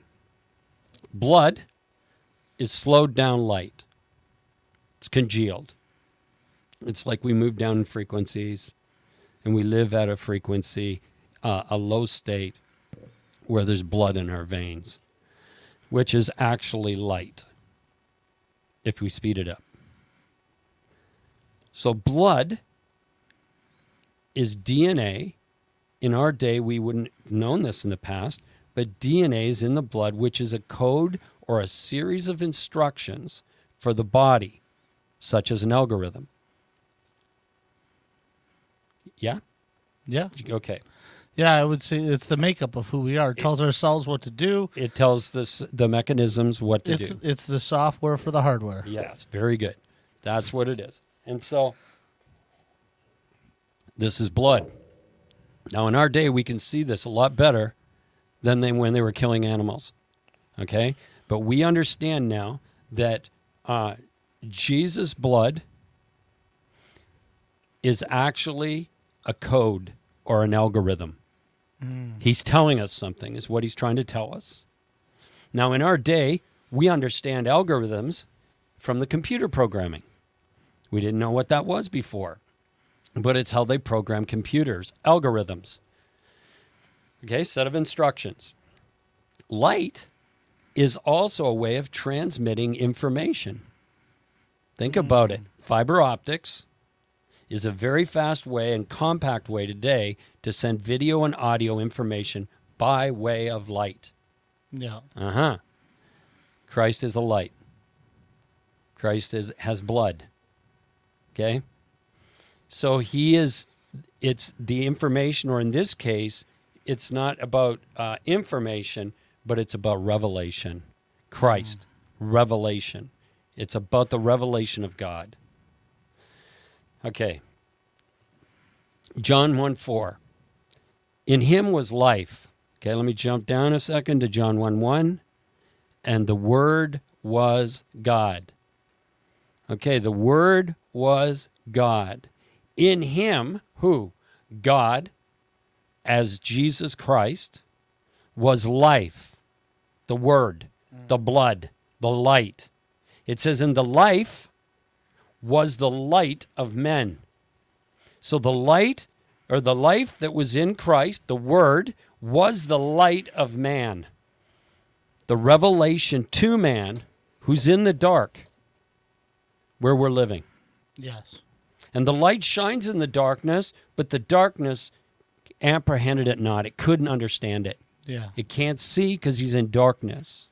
[SPEAKER 2] Blood is slowed down light. It's congealed. It's like we move down in frequencies and we live at a frequency, uh, a low state where there's blood in our veins, which is actually light if we speed it up. So, blood is DNA. In our day, we wouldn't have known this in the past, but DNA is in the blood, which is a code or a series of instructions for the body, such as an algorithm. Yeah?
[SPEAKER 1] Yeah.
[SPEAKER 2] Okay.
[SPEAKER 1] Yeah, I would say it's the makeup of who we are. It tells ourselves what to do.
[SPEAKER 2] It tells this the mechanisms what to
[SPEAKER 1] It's
[SPEAKER 2] do.
[SPEAKER 1] it's the software for the hardware.
[SPEAKER 2] Yes, very good. That's what it is. And so this is blood. Now in our day we can see this a lot better than they when they were killing animals. Okay? But we understand now that uh, Jesus' blood is actually a code or an algorithm. He's telling us something, is what he's trying to tell us. Now, in our day, we understand algorithms from the computer programming. We didn't know what that was before, but it's how they program computers, algorithms. Okay, set of instructions. Light is also a way of transmitting information. Think about it. Fiber optics is a very fast way and compact way today to send video and audio information by way of light.
[SPEAKER 1] Yeah.
[SPEAKER 2] Uh huh. Christ is the light. Christ is has blood. Okay. So he is. It's the information, or in this case, it's not about uh, information, but it's about revelation. Christ, revelation. It's about the revelation of God. Okay. John 1 4. In him was life. Okay, let me jump down a second to John 1 1. And the Word was God. Okay, the Word was God. In him, who? God, as Jesus Christ, was life, the Word, mm. the blood, the light. It says, in the life was the light of men. So the light or the life that was in Christ, the Word, was the light of man. The revelation to man who's in the dark where we're living.
[SPEAKER 1] Yes.
[SPEAKER 2] And the light shines in the darkness, but the darkness apprehended it not. It couldn't understand it.
[SPEAKER 1] Yeah.
[SPEAKER 2] It can't see because he's in darkness.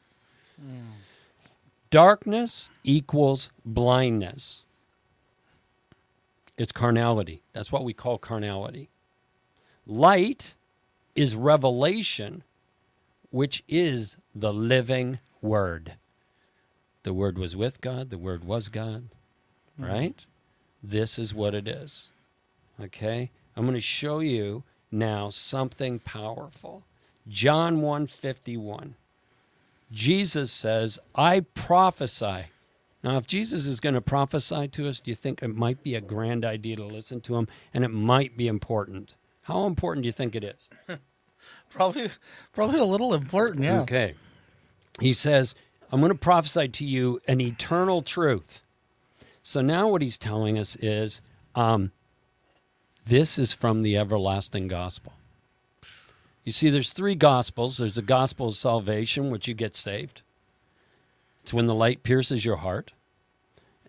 [SPEAKER 2] Darkness equals blindness. It's carnality. That's what we call carnality. Light is revelation, which is the living word. The word was with God, the word was God, mm-hmm. right? This is what it is. Okay? I'm going to show you now something powerful. John 151. Jesus says, I prophesy. Now, if Jesus is going to prophesy to us, do you think it might be a grand idea to listen to him and it might be important? How important do you think it is? <laughs>
[SPEAKER 1] Probably probably a little important, yeah.
[SPEAKER 2] Okay. He says, I'm going to prophesy to you an eternal truth. So now what he's telling us is um, this is from the everlasting gospel. You see, there's three gospels. There's the gospel of salvation, which you get saved. It's when the light pierces your heart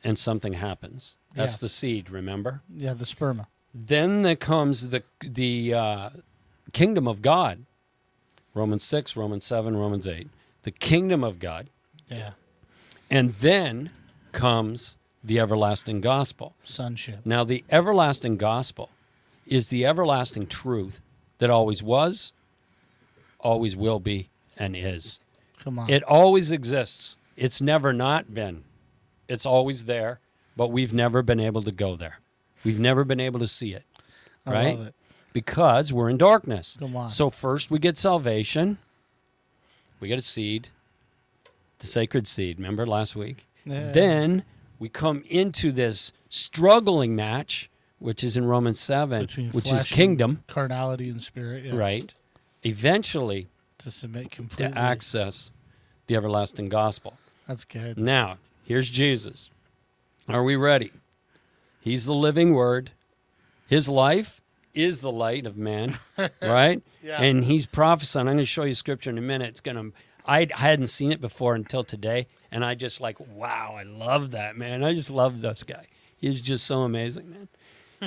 [SPEAKER 2] and something happens. That's
[SPEAKER 1] Yes.
[SPEAKER 2] the seed, remember?
[SPEAKER 1] Yeah, the sperma.
[SPEAKER 2] Then there comes the the uh, kingdom of God. Romans six, Romans seven, Romans eight. The kingdom of God,
[SPEAKER 1] Yeah.
[SPEAKER 2] and then comes the everlasting gospel.
[SPEAKER 1] Sonship.
[SPEAKER 2] Now, the everlasting gospel is the everlasting truth that always was, always will be, and is.
[SPEAKER 1] Come on.
[SPEAKER 2] It always exists. It's never not been. It's always there, but we've never been able to go there. We've never been able to see it,
[SPEAKER 1] I
[SPEAKER 2] right?
[SPEAKER 1] love it.
[SPEAKER 2] Because we're in darkness.
[SPEAKER 1] Come on.
[SPEAKER 2] So first we get salvation. We get a seed, the sacred seed. Remember last week?
[SPEAKER 1] Yeah.
[SPEAKER 2] Then we come into this struggling match, which is in Romans 7,
[SPEAKER 1] Between
[SPEAKER 2] which is kingdom,
[SPEAKER 1] carnality and spirit, yeah.
[SPEAKER 2] right? Eventually
[SPEAKER 1] To submit completely, to
[SPEAKER 2] access the everlasting gospel.
[SPEAKER 1] That's good.
[SPEAKER 2] Now, here's Jesus. Are we ready? He's the living word. His life is the light of man, <laughs> right?
[SPEAKER 1] Yeah.
[SPEAKER 2] And he's prophesying. I'm going to show you scripture in a minute. It's going to I hadn't seen it before until today, and I just like, wow, I love that, man. I just love this guy. He's just so amazing, man.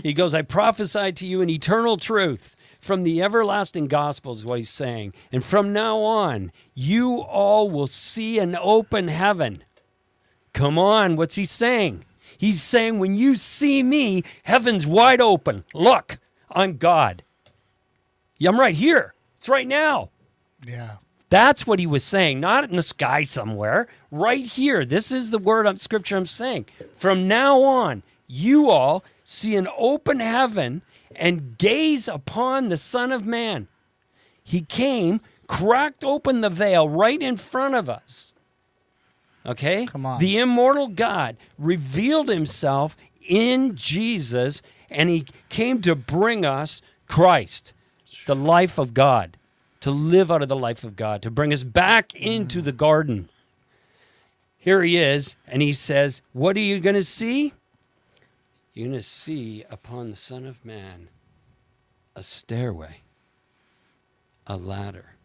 [SPEAKER 2] He goes, I prophesy to you an eternal truth from the everlasting gospel, is what he's saying. And from now on, you all will see an open heaven. Come on, what's he saying? He's saying, when you see me, heaven's wide open. Look, I'm God. Yeah, I'm right here. It's right now.
[SPEAKER 1] Yeah.
[SPEAKER 2] That's what he was saying, not in the sky somewhere, right here. This is the word of scripture I'm saying. From now on, you all see an open heaven and gaze upon the Son of Man. He came, cracked open the veil right in front of us. Okay?
[SPEAKER 1] Come on.
[SPEAKER 2] The immortal God revealed himself in Jesus, and he came to bring us Christ, the life of God, to live out of the life of God, to bring us back into the garden. Here he is, and he says, What are you going to see? You're going to see upon the Son of Man a stairway, a ladder,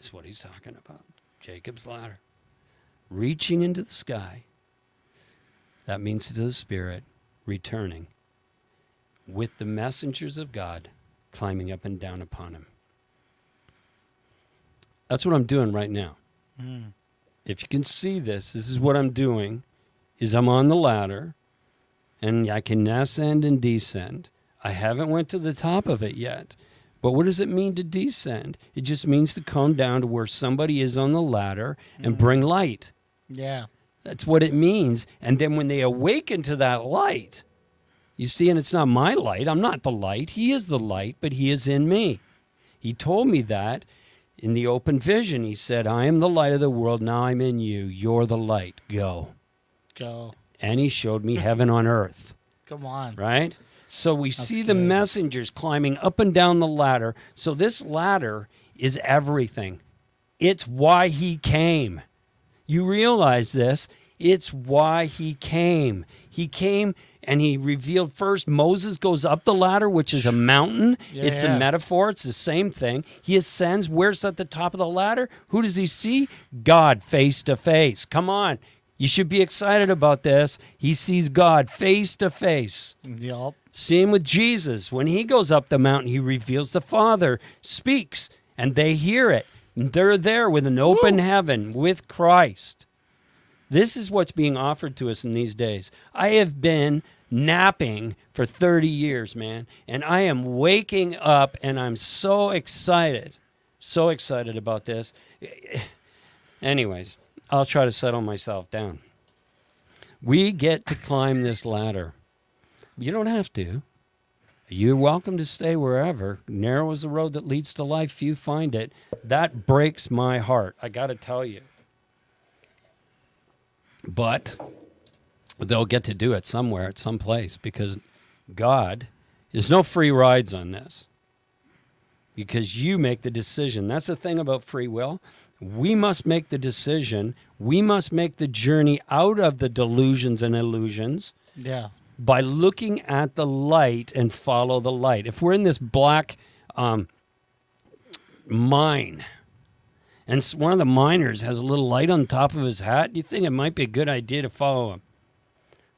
[SPEAKER 2] is what he's talking about. Jacob's ladder, reaching into the sky. That means to the Spirit, returning with the messengers of God climbing up and down upon him. That's what I'm doing right now. Hmm. If you can see this, this is what I'm doing is I'm on the ladder and I can ascend and descend. I haven't went to the top of it yet. But what does it mean to descend? It just means to come down to where somebody is on the ladder and hmm. bring light.
[SPEAKER 1] Yeah.
[SPEAKER 2] That's what it means. And then when they awaken to that light, you see, and it's not my light. I'm not the light. He is the light, but He is in me. He told me that in the open vision. He said, I am the light of the world. Now I'm in you. You're the light. Go.
[SPEAKER 1] Go.
[SPEAKER 2] And He showed me heaven on earth, <laughs>
[SPEAKER 1] Come on.
[SPEAKER 2] right? So we see the messengers climbing up and down the ladder. So this ladder is everything. It's why He came. You realize this. It's why he came. He came and he revealed first Moses goes up the ladder, which is a mountain.
[SPEAKER 1] Yeah,
[SPEAKER 2] it's
[SPEAKER 1] yeah.
[SPEAKER 2] a metaphor. It's the same thing. He ascends. Where's at the top of the ladder? Who does he see? God face to face. Come on. You should be excited about this. He sees God face to face.
[SPEAKER 1] Yup.
[SPEAKER 2] Same with Jesus. When he goes up the mountain, he reveals the Father, speaks, and they hear it. And they're there with an open heaven with Christ. This is what's being offered to us in these days. I have been napping for 30 years, man, and I am waking up and I'm so excited. So excited about this. <sighs> Anyways, I'll try to settle myself down. We get to climb this ladder. You don't have to. You're welcome to stay wherever. Narrow is the road that leads to life, few find it. That breaks my heart. I got to tell you. But they'll get to do it somewhere at some place because God, there's no free rides on this because you make the decision. That's the thing about free will. We must make the decision. We must make the journey out of the delusions and illusions
[SPEAKER 1] Yeah.
[SPEAKER 2] by looking at the light and follow the light. If we're in this black um, mine, and one of the miners has a little light on top of his hat, you think it might be a good idea to follow him?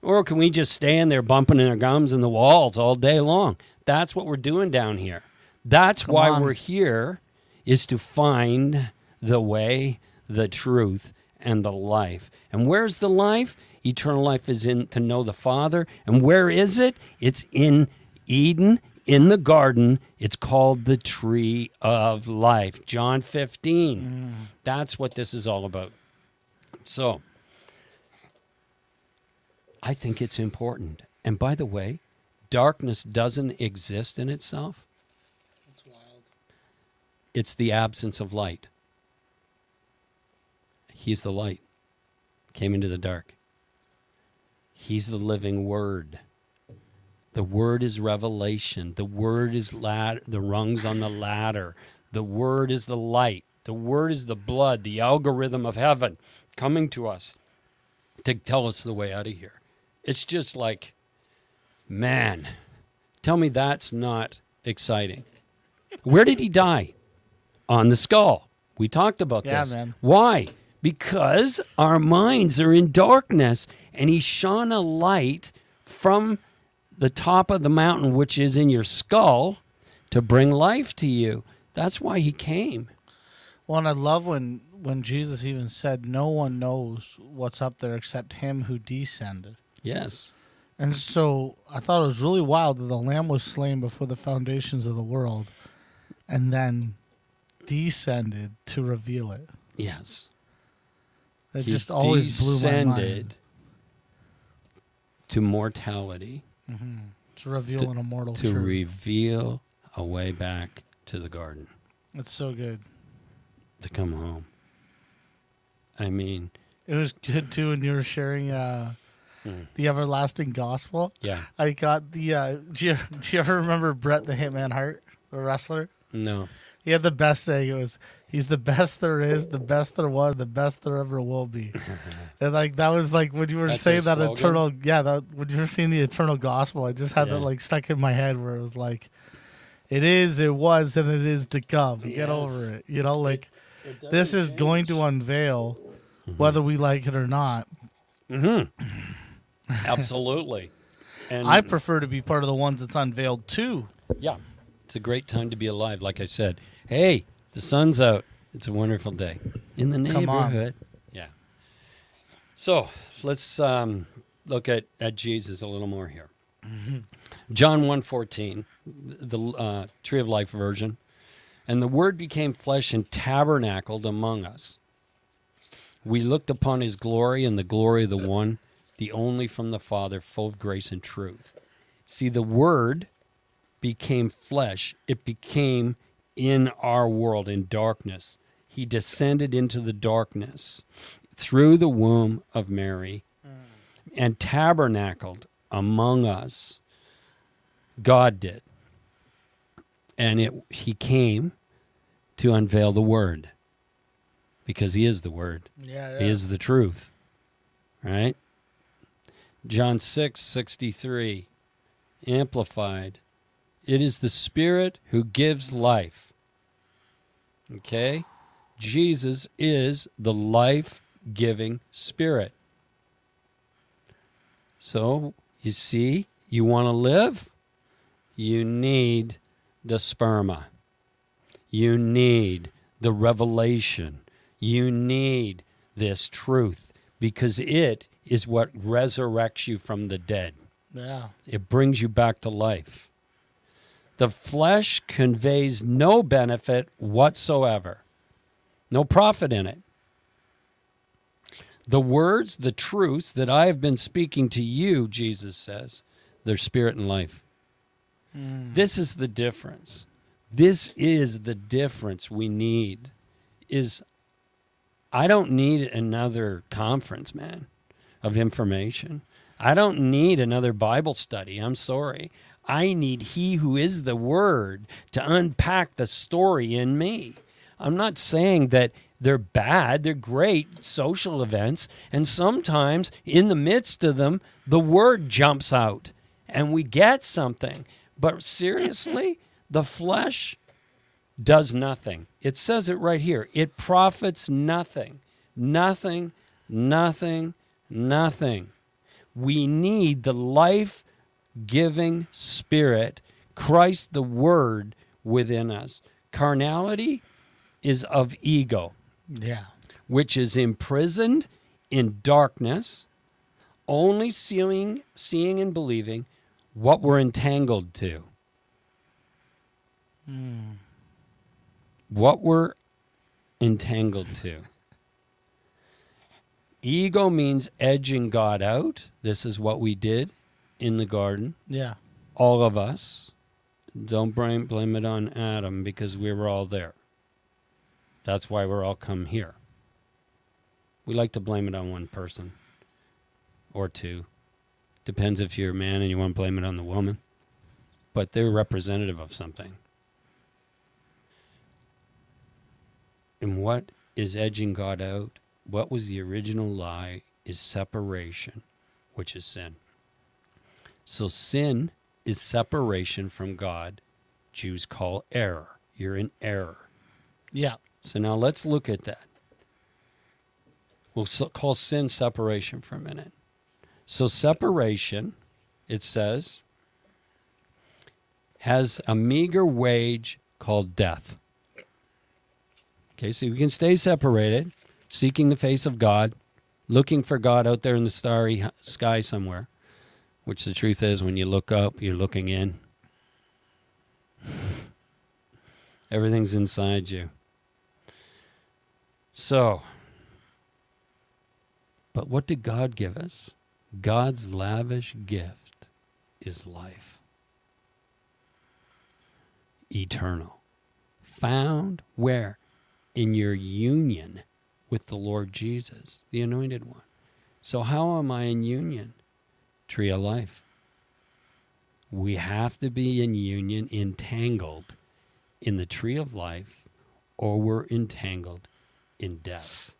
[SPEAKER 2] Or can we just stand there bumping our gums in the walls all day long? That's what we're doing down here. That's why
[SPEAKER 1] on.
[SPEAKER 2] we're here, is to find the way, the truth, and the life. And where's the life? Eternal life is in to know the Father. And where is it? It's in Eden, in the garden. It's called the tree of life. John 15. That's what this is all about. So, I think it's important. And by the way, darkness doesn't exist in itself.
[SPEAKER 1] That's wild.
[SPEAKER 2] It's the absence of light. He's the light. Came into the dark. He's the living word. The word is revelation. The word is lad- the rungs on the ladder. The word is the light. The word is the blood, the algorithm of heaven coming to us to tell us the way out of here. It's just like, man, tell me that's not exciting. Where did he die? On the skull. We talked about this.
[SPEAKER 1] Yeah,
[SPEAKER 2] this.
[SPEAKER 1] man.
[SPEAKER 2] Why? Because our minds are in darkness, and he shone a light from the top of the mountain, which is in your skull, to bring life to you. That's why he came.
[SPEAKER 1] Well, and I love when when Jesus even said, "No one knows what's up there except Him who descended."
[SPEAKER 2] Yes.
[SPEAKER 1] And so I thought it was really wild that the lamb was slain before the foundations of the world and then descended to reveal it.
[SPEAKER 2] Yes.
[SPEAKER 1] It
[SPEAKER 2] He
[SPEAKER 1] just always blew my mind.
[SPEAKER 2] descended to mortality
[SPEAKER 1] To reveal an immortal
[SPEAKER 2] to
[SPEAKER 1] truth.
[SPEAKER 2] reveal a way back to the garden,
[SPEAKER 1] it's so good.
[SPEAKER 2] to come home. I mean,
[SPEAKER 1] It was good too when you were sharing uh, the everlasting gospel.
[SPEAKER 2] yeah,
[SPEAKER 1] I got the. Uh, do, you, <laughs> do you ever remember Bret the Hitman Hart, the wrestler?
[SPEAKER 2] no,
[SPEAKER 1] He had the best saying. It was, "He's the best there is, the best there was, the best there ever will be." <laughs> and like that was like when you were
[SPEAKER 2] That's
[SPEAKER 1] saying that
[SPEAKER 2] slogan?
[SPEAKER 1] eternal, yeah, that when you were saying the eternal gospel, I just had
[SPEAKER 2] Yeah.
[SPEAKER 1] that like stuck in my head where it was like, "It is, it was, and it is to come." Get over it. You know, like this is going to unveil, mm-hmm. whether we like it or not. Mm-hmm. <laughs>
[SPEAKER 2] absolutely. And
[SPEAKER 1] I prefer to be part of the ones that's unveiled too.
[SPEAKER 2] yeah, it's a great time to be alive. Like I said, hey, the sun's out. It's a wonderful day in the
[SPEAKER 1] Come on.
[SPEAKER 2] neighborhood. Yeah. So let's um, look at, at Jesus a little more here. John 1.14, the uh, Tree of Life version. And the Word became flesh and tabernacled among us. We looked upon his glory and the glory of the one, the only from the Father, full of grace and truth. See, the Word became flesh, it became in our world, in darkness. He descended into the darkness through the womb of Mary and tabernacled among us. God did. And it, he came to unveil the Word because he is the Word.
[SPEAKER 1] Yeah,
[SPEAKER 2] He is the truth. Right? John 6 63, Amplified. It is the Spirit who gives life. Okay? Jesus is the life giving Spirit. So, you see, you want to live? You need the sperma. You need the revelation. You need this truth because it is what resurrects you from the dead.
[SPEAKER 1] yeah.
[SPEAKER 2] It brings you back to life. The flesh conveys no benefit whatsoever, no profit in it. The words, the truths that I have been speaking to you, Jesus says, they're spirit and life. Hmm. This is the difference. This is the difference we need is I don't need another conference, man, of information. I don't need another Bible study. I'm sorry. I need He who is the Word to unpack the story in me. I'm not saying that they're bad, they're great social events. And sometimes in the midst of them, the Word jumps out and we get something. But seriously, the flesh does nothing. It says it right here. It profits nothing. Nothing, nothing, nothing. We need the life giving spirit, Christ the Word within us. Carnality is of ego,
[SPEAKER 1] Yeah.
[SPEAKER 2] which is imprisoned in darkness, only seeing, seeing and believing what we're entangled to. Hmm. What we're entangled to. Ego means edging God out. This is what we did in the garden.
[SPEAKER 1] Yeah.
[SPEAKER 2] All of us. Don't blame, blame it on Adam because we were all there. That's why we're all come here. We like to blame it on one person or two. Depends if you're a man and you want to blame it on the woman. But they're representative of something. And what is edging God out? What was the original lie? Is separation, which is sin. So sin is separation from God. Jews call error. You're in error.
[SPEAKER 1] Yeah.
[SPEAKER 2] So now let's look at that. We'll call sin separation for a minute. So separation, it says, has a meager wage called death. Okay, so you can stay separated, seeking the face of God, looking for God out there in the starry sky somewhere. Which the truth is when you look up, you're looking in. Everything's inside you. So, but what did God give us? God's lavish gift is life, eternal, found where? In your union with the Lord Jesus, the Anointed One. So, how am I in union? Tree of life. We have to be in union, entangled in the tree of life, or we're entangled in death.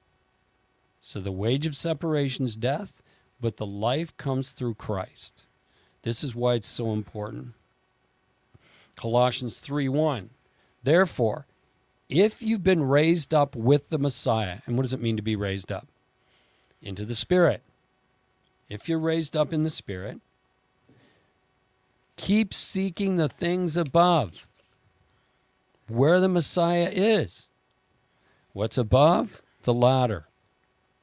[SPEAKER 2] So the wage of separation is death, but the life comes through Christ. This is why it's so important. Colossians 3 1. Therefore, if you've been raised up with the Messiah, and what does it mean to be raised up? Into the Spirit. If you're raised up in the Spirit, keep seeking the things above, where the Messiah is. What's above? The ladder.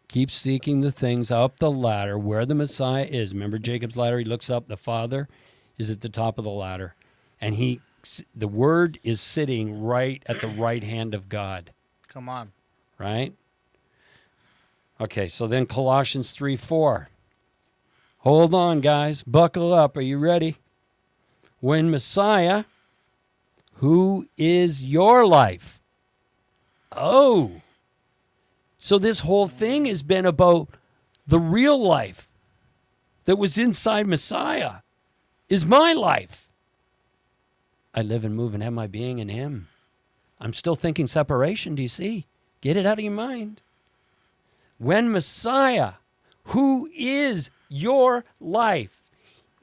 [SPEAKER 2] Keep seeking the things up the ladder where the Messiah is. Remember Jacob's ladder? He looks up, the Father is at the top of the ladder. And he the word is sitting right at the right hand of God.
[SPEAKER 1] Come on.
[SPEAKER 2] Right? Okay, so then Colossians 3 4. Hold on, guys. Buckle up. Are you ready? When Messiah, who is your life, Oh. So this whole thing has been about the real life that was inside Messiah is my life. I live and move and have my being in him. I'm still thinking separation, do you see? Get it out of your mind. When Messiah, who is your life,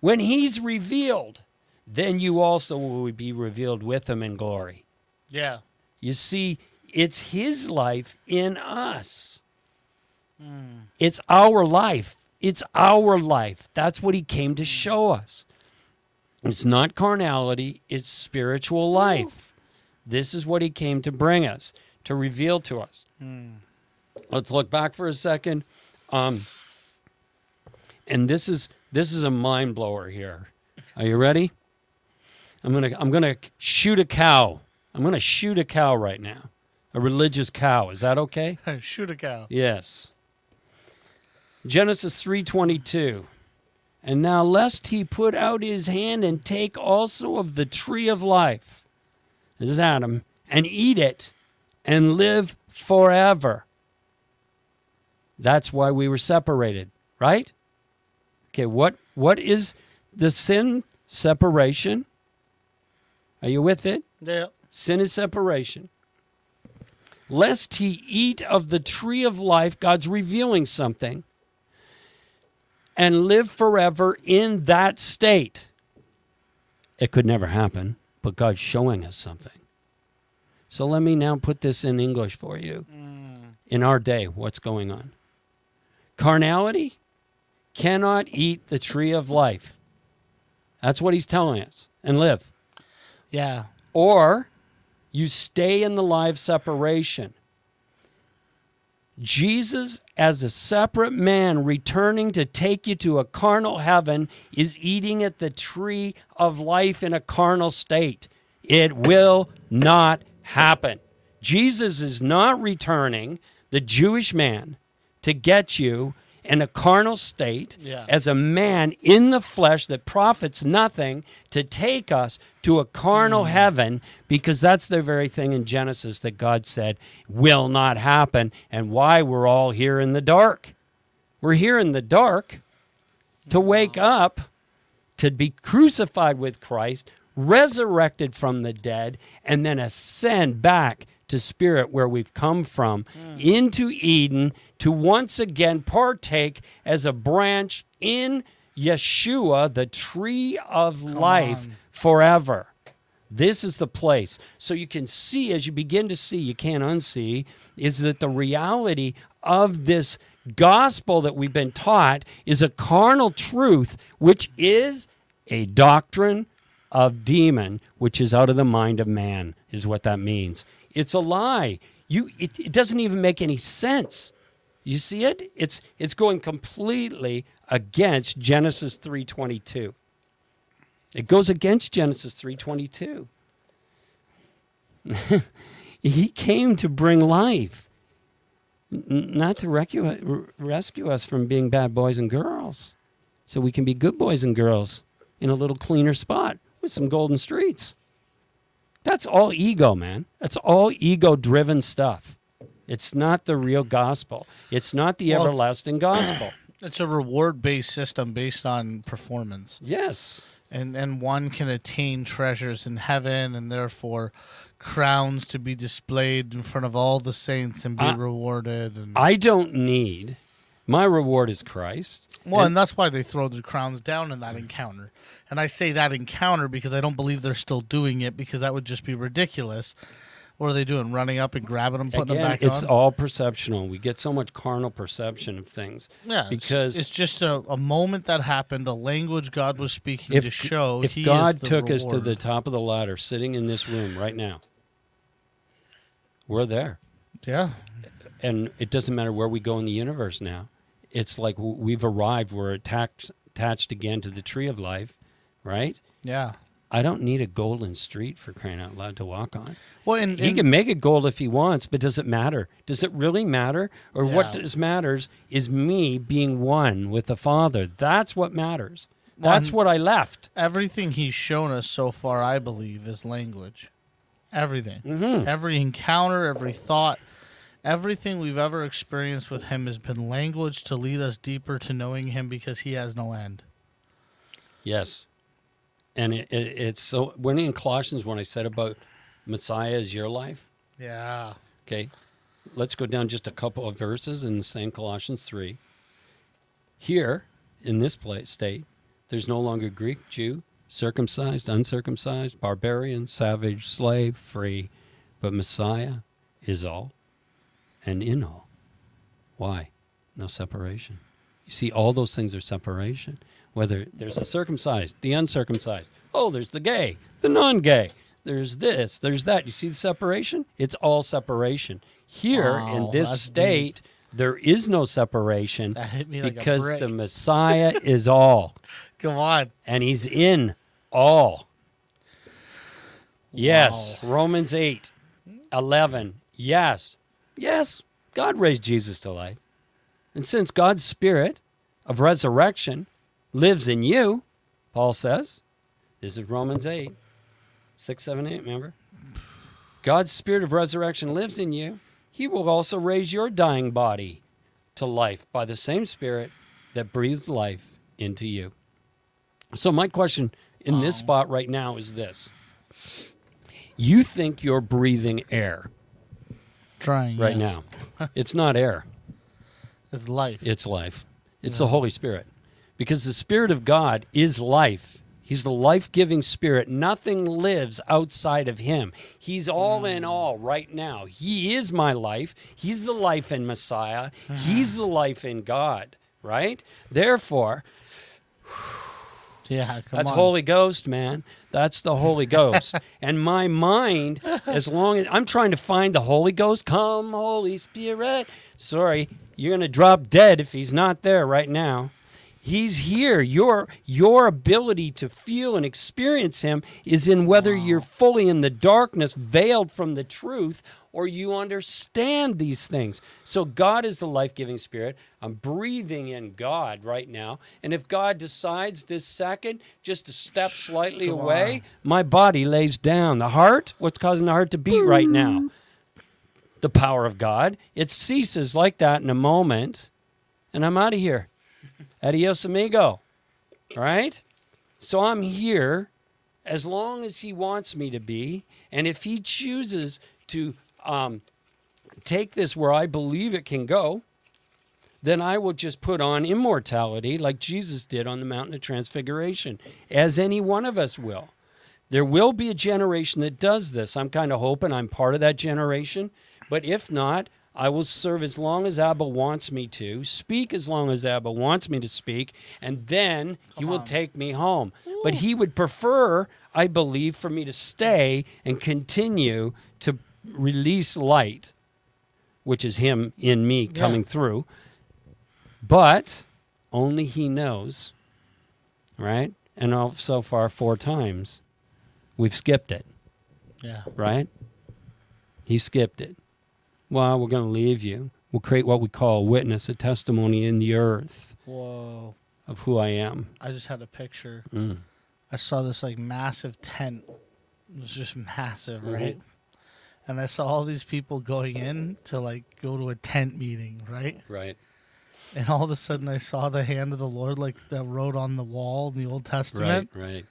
[SPEAKER 2] when he's revealed, then you also will be revealed with him in glory.
[SPEAKER 1] Yeah.
[SPEAKER 2] You see, it's his life in us. It's our life. It's our life. That's what he came to show us. It's not carnality, it's spiritual life. This is what he came to bring us, to reveal to us. Let's look back for a second. Um, and this is this is a mind blower here. Are you ready? I'm gonna I'm gonna shoot a cow. I'm gonna shoot a cow right now. A religious cow. Is that okay? <laughs>
[SPEAKER 1] Shoot a cow.
[SPEAKER 2] Yes. Genesis 3:22. And now lest he put out his hand and take also of the tree of life. This is Adam and eat it and live forever. That's why we were separated, right? Okay, what what is the sin separation? Are you with it?
[SPEAKER 1] Yeah.
[SPEAKER 2] Sin is separation. Lest he eat of the tree of life, God's revealing something, and live forever in that state. It could never happen, but God's showing us something. So let me now put this in English for you. Mm. In our day, what's going on? Carnality cannot eat the tree of life. That's what he's telling us, and live
[SPEAKER 1] Yeah.
[SPEAKER 2] or you stay in the live separation. Jesus, as a separate man returning to take you to a carnal heaven, is eating at the tree of life in a carnal state. It will not happen. Jesus is not returning, the Jewish man, to get you in a carnal state
[SPEAKER 1] Yeah.
[SPEAKER 2] as a man in the flesh that profits nothing to take us to a carnal mm. heaven because that's the very thing in Genesis that God said will not happen and why we're all here in the dark. We're here in the dark to wake up, to be crucified with Christ, resurrected from the dead, and then ascend back to spirit where we've come from mm. into Eden to once again partake as a branch in Yeshua, the tree of life
[SPEAKER 1] on.
[SPEAKER 2] forever. This is the place. So you can see, as you begin to see, you can't unsee, is that the reality of this gospel that we've been taught is a carnal truth, which is a doctrine of demon, which is out of the mind of man, is what that means. It's a lie. You, it, it doesn't even make any sense. You see it? It's it's going completely against Genesis 3:22. It goes against Genesis 3:22. <laughs> he came to bring life, not to rescue, rescue us from being bad boys and girls, so we can be good boys and girls in a little cleaner spot with some golden streets. That's all ego, man. That's all ego driven stuff. It's not the real gospel. It's not the
[SPEAKER 1] Well,
[SPEAKER 2] everlasting gospel. <clears throat>
[SPEAKER 1] It's a reward based system based on performance.
[SPEAKER 2] yes.
[SPEAKER 1] And and one can attain treasures in heaven and therefore crowns to be displayed in front of all the saints and be
[SPEAKER 2] I-
[SPEAKER 1] rewarded and
[SPEAKER 2] I don't need my reward is Christ.
[SPEAKER 1] Well, and that's why they throw the crowns down in that encounter. And I say that encounter because I don't believe they're still doing it because that would just be ridiculous. What are they doing? Running up and grabbing them, putting
[SPEAKER 2] Again,
[SPEAKER 1] them back
[SPEAKER 2] it's
[SPEAKER 1] on?
[SPEAKER 2] It's all perceptional. We get so much carnal perception of things.
[SPEAKER 1] yeah,
[SPEAKER 2] because-
[SPEAKER 1] it's just a, a moment that happened, a language God was speaking
[SPEAKER 2] If
[SPEAKER 1] to show.
[SPEAKER 2] if
[SPEAKER 1] he
[SPEAKER 2] God took us to the top of the ladder, sitting in this room right now, we're there,
[SPEAKER 1] yeah,
[SPEAKER 2] and it doesn't matter where we go in the universe now. It's like we've arrived. We're attached attached again to the tree of life, right?
[SPEAKER 1] yeah.
[SPEAKER 2] I don't need a golden street for crying out loud to walk on.
[SPEAKER 1] Well, and,
[SPEAKER 2] He
[SPEAKER 1] and-
[SPEAKER 2] can make it gold if he wants, but does it matter? Does it really matter? Or what does matters is me being one with the Father. That's what matters. That's
[SPEAKER 1] and-
[SPEAKER 2] what I left.
[SPEAKER 1] everything he's shown us so far, I believe, is language. Everything.
[SPEAKER 2] Mhm.
[SPEAKER 1] Every encounter, every thought, everything we've ever experienced with him has been language to lead us deeper to knowing him because he has no end.
[SPEAKER 2] Yes. And it, it, it's so when in Colossians when I said about Messiah is your life,
[SPEAKER 1] Yeah.
[SPEAKER 2] okay, let's go down just a couple of verses in the same Colossians 3. Here, in this place, state, there's no longer Greek, Jew, circumcised, uncircumcised, barbarian, savage, slave, free, but Messiah is all and in all. Why? No separation. You see, all those things are separation. Whether there's the circumcised, the uncircumcised, oh, there's the gay, the non gay, there's this, there's that. You see the separation? It's all separation. Here
[SPEAKER 1] Wow,
[SPEAKER 2] in this state, there is no separation
[SPEAKER 1] like
[SPEAKER 2] because the Messiah is all <laughs>
[SPEAKER 1] Come on.
[SPEAKER 2] and he's in all. Yes,
[SPEAKER 1] Wow.
[SPEAKER 2] Romans 8, 11. Yes, yes, God raised Jesus to life. And since God's spirit of resurrection lives in you, Paul says, this is Romans 8, 6, 7, 8, remember? God's spirit of resurrection lives in you. He will also raise your dying body to life by the same spirit that breathes life into you. So my question in this spot right now is this. You think you're breathing air
[SPEAKER 1] Trying.
[SPEAKER 2] right
[SPEAKER 1] yes.
[SPEAKER 2] now. It's not air, <laughs>
[SPEAKER 1] It's life.
[SPEAKER 2] it's life. It's the Holy Spirit. Because the Spirit of God is life. He's the life giving Spirit. Nothing lives outside of Him. He's all in mm. all right now. He is my life. He's the life in Messiah. Mm-hmm. He's the life in God, right? Therefore,
[SPEAKER 1] yeah. Come
[SPEAKER 2] That's
[SPEAKER 1] on.
[SPEAKER 2] Holy Ghost, man. That's the Holy Ghost. <laughs> and my mind, as long as I'm trying to find the Holy Ghost, come, Holy Spirit. Sorry, you're going to drop dead if he's not there right now. He's here. Your your ability to feel and experience him is in whether you're fully in the darkness, veiled from the truth, or you understand these things. So God is the life-giving spirit. I'm breathing in God right now. And if God decides this second just to step slightly away, my body lays down. The heart, what's causing the heart to beat right now? The power of God. It ceases like that in a moment, and I'm out of here. Adios, amigo. All right? So I'm here as long as he wants me to be. And if he chooses to um, take this where I believe it can go, then I will just put on immortality like Jesus did on the Mountain of Transfiguration, as any one of us will. There will be a generation that does this. I'm kind of hoping I'm part of that generation. But if not, I will serve as long as Abba wants me to, speak as long as Abba wants me to speak, and then he will take me home. But he would prefer, I believe, for me to stay and continue to release light which is Him in me
[SPEAKER 1] Yeah.
[SPEAKER 2] coming through. But only He knows, right? And all, so far, four times, we've skipped it,
[SPEAKER 1] Yeah.
[SPEAKER 2] right? He skipped it. Well, we're going to leave you. We'll create what we call a witness, a testimony in the earth
[SPEAKER 1] Whoa.
[SPEAKER 2] of who I am.
[SPEAKER 1] I just had a picture.
[SPEAKER 2] Mm.
[SPEAKER 1] I saw this like massive tent. It was just <laughs> massive, right? And I saw all these people going in to like go to a tent meeting, right?
[SPEAKER 2] Right.
[SPEAKER 1] And all of a sudden I saw the hand of the Lord like that wrote on the wall in the Old Testament
[SPEAKER 2] Right. Right.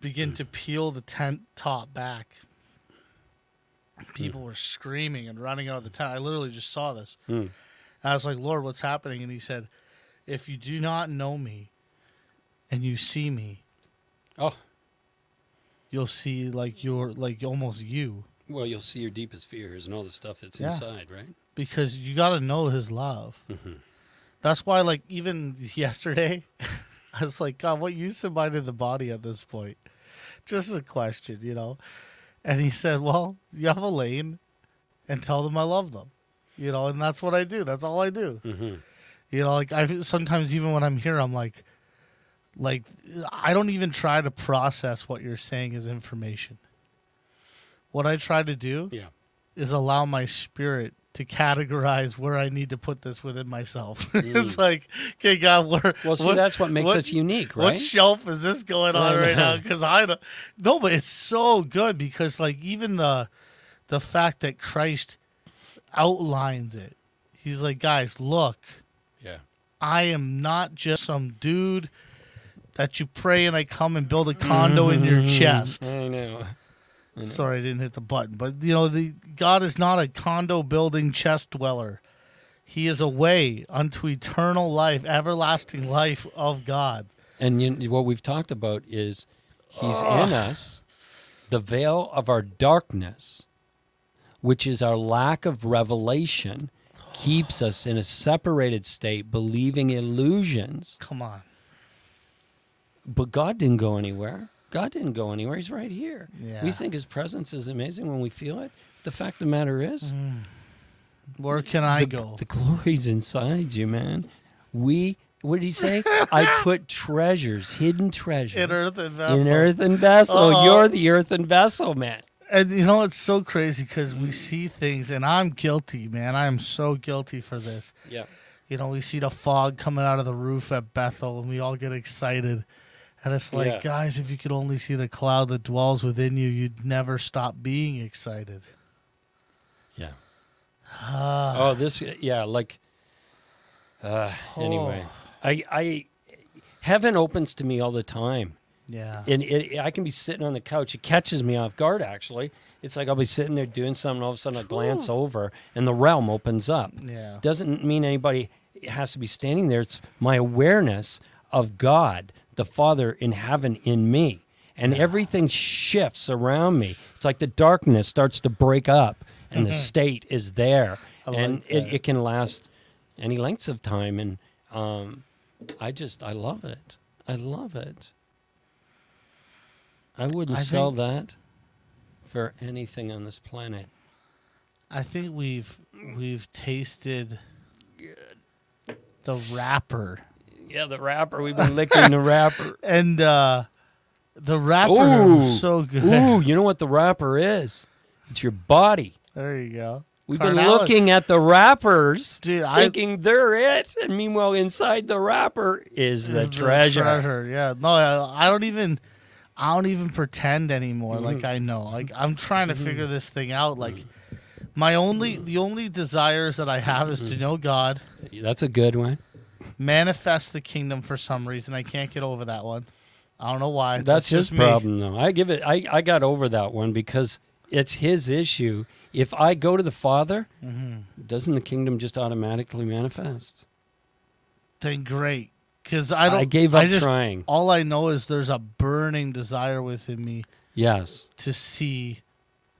[SPEAKER 1] begin to peel the tent top back. People were screaming and running out of the tent. I literally just saw this.
[SPEAKER 2] Mm.
[SPEAKER 1] I was like, Lord, what's happening? And he said, If you do not know me and you see me,
[SPEAKER 2] Oh,
[SPEAKER 1] you'll see like your like almost you.
[SPEAKER 2] well, you'll see your deepest fears and all the stuff that's
[SPEAKER 1] Yeah.
[SPEAKER 2] inside, right?
[SPEAKER 1] Because you gotta know his love.
[SPEAKER 2] Mhm.
[SPEAKER 1] That's why like even yesterday <laughs> I was like, God, what use am I to the body at this point? Just a question, you know? And he said, Well, you have a lane and tell them I love them. You know, and that's what I do. That's all I do.
[SPEAKER 2] Mm-hmm.
[SPEAKER 1] You know, like I sometimes even when I'm here, I'm like, like I don't even try to process what you're saying as information. What I try to do
[SPEAKER 2] Yeah.
[SPEAKER 1] is allow my spirit to categorize where I need to put this within myself. <laughs> it's like, okay, God, where?
[SPEAKER 2] Mm. Well, see,
[SPEAKER 1] what-
[SPEAKER 2] that's what makes
[SPEAKER 1] what-
[SPEAKER 2] us unique, right?
[SPEAKER 1] What shelf is this going on right now? Because I don't. No, but it's so good because like even the the fact that Christ outlines it. He's like, guys, look,
[SPEAKER 2] yeah.
[SPEAKER 1] I am not just some dude that you pray and I come and build a condo in your <laughs> chest.
[SPEAKER 2] I know. I.
[SPEAKER 1] Sorry, I didn't hit the button. But you know, the God is not a condo building chest dweller. He is a way unto eternal life, everlasting life of God.
[SPEAKER 2] And you, what we've talked about is He's in us, the veil of our darkness, which is our lack of revelation, keeps us in a separated state, believing illusions.
[SPEAKER 1] Come on.
[SPEAKER 2] But God didn't go anywhere. God didn't go anywhere. He's right here.
[SPEAKER 1] Yeah.
[SPEAKER 2] We think His presence is amazing when we feel it. The fact of the matter is, mm.
[SPEAKER 1] Where can I
[SPEAKER 2] the,
[SPEAKER 1] go?
[SPEAKER 2] the glory's inside you, man. We, what did He say? I <laughs> put treasures, hidden treasures.
[SPEAKER 1] In earthen vessel.
[SPEAKER 2] in earthen vessel.
[SPEAKER 1] Uh-oh.
[SPEAKER 2] You're the earthen vessel, man.
[SPEAKER 1] And you know, it's so crazy because we see things, and I'm guilty, man. I am so guilty for this.
[SPEAKER 2] Yeah.
[SPEAKER 1] You know, we see the fog coming out of the roof at Bethel, and we all get excited. And it's like,
[SPEAKER 2] Yeah.
[SPEAKER 1] guys, if you could only see the cloud that dwells within you, you'd never stop being excited.
[SPEAKER 2] Yeah.
[SPEAKER 1] Ah,
[SPEAKER 2] Oh, this, yeah, like, uh, anyway,
[SPEAKER 1] Oh.
[SPEAKER 2] I, I, heaven opens to me all the time.
[SPEAKER 1] yeah.
[SPEAKER 2] and it, I can be sitting on the couch. It catches me off guard. Actually, it's like I'll be sitting there doing something. All of a sudden, I glance over, and the realm opens up.
[SPEAKER 1] Yeah.
[SPEAKER 2] Doesn't mean anybody has to be standing there. It's my awareness of God, the Father in heaven, in me, and everything shifts around me. It's like the darkness starts to break up, and the state is there,
[SPEAKER 1] I
[SPEAKER 2] and
[SPEAKER 1] like
[SPEAKER 2] it, it can last any lengths of time. And um, I just, I love it. I love it. I wouldn't
[SPEAKER 1] I
[SPEAKER 2] sell that for anything on this planet.
[SPEAKER 1] I think we've we've tasted the wrapper,
[SPEAKER 2] Yeah, the wrapper. We've been licking the wrapper. <laughs>
[SPEAKER 1] and uh, the wrapper
[SPEAKER 2] Ooh.
[SPEAKER 1] was so good.
[SPEAKER 2] Ooh, you know what the wrapper is? It's your body.
[SPEAKER 1] There you go.
[SPEAKER 2] We've been looking at the wrappers,
[SPEAKER 1] Dude, I-
[SPEAKER 2] thinking they're it, and meanwhile, inside the wrapper is the
[SPEAKER 1] is
[SPEAKER 2] treasure.
[SPEAKER 1] treasure. Yeah. No, I, I don't even. I don't even pretend anymore.
[SPEAKER 2] Mm-hmm.
[SPEAKER 1] Like I know. Like I'm trying to figure this thing out. Like my only, the only desires that I have is
[SPEAKER 2] Mm-hmm.
[SPEAKER 1] to know God,
[SPEAKER 2] That's a good one.
[SPEAKER 1] Manifest the kingdom for some reason. I can't get over that one. I don't know why.
[SPEAKER 2] That's, his
[SPEAKER 1] just me.
[SPEAKER 2] problem, though. I give it. I, I got over that one because it's his issue. If I go to the Father,
[SPEAKER 1] Mm-hmm.
[SPEAKER 2] doesn't the kingdom just automatically manifest?
[SPEAKER 1] Then great, because I don't.
[SPEAKER 2] I gave up
[SPEAKER 1] I just,
[SPEAKER 2] trying.
[SPEAKER 1] All I know is there's a burning desire within me
[SPEAKER 2] Yes.
[SPEAKER 1] to see,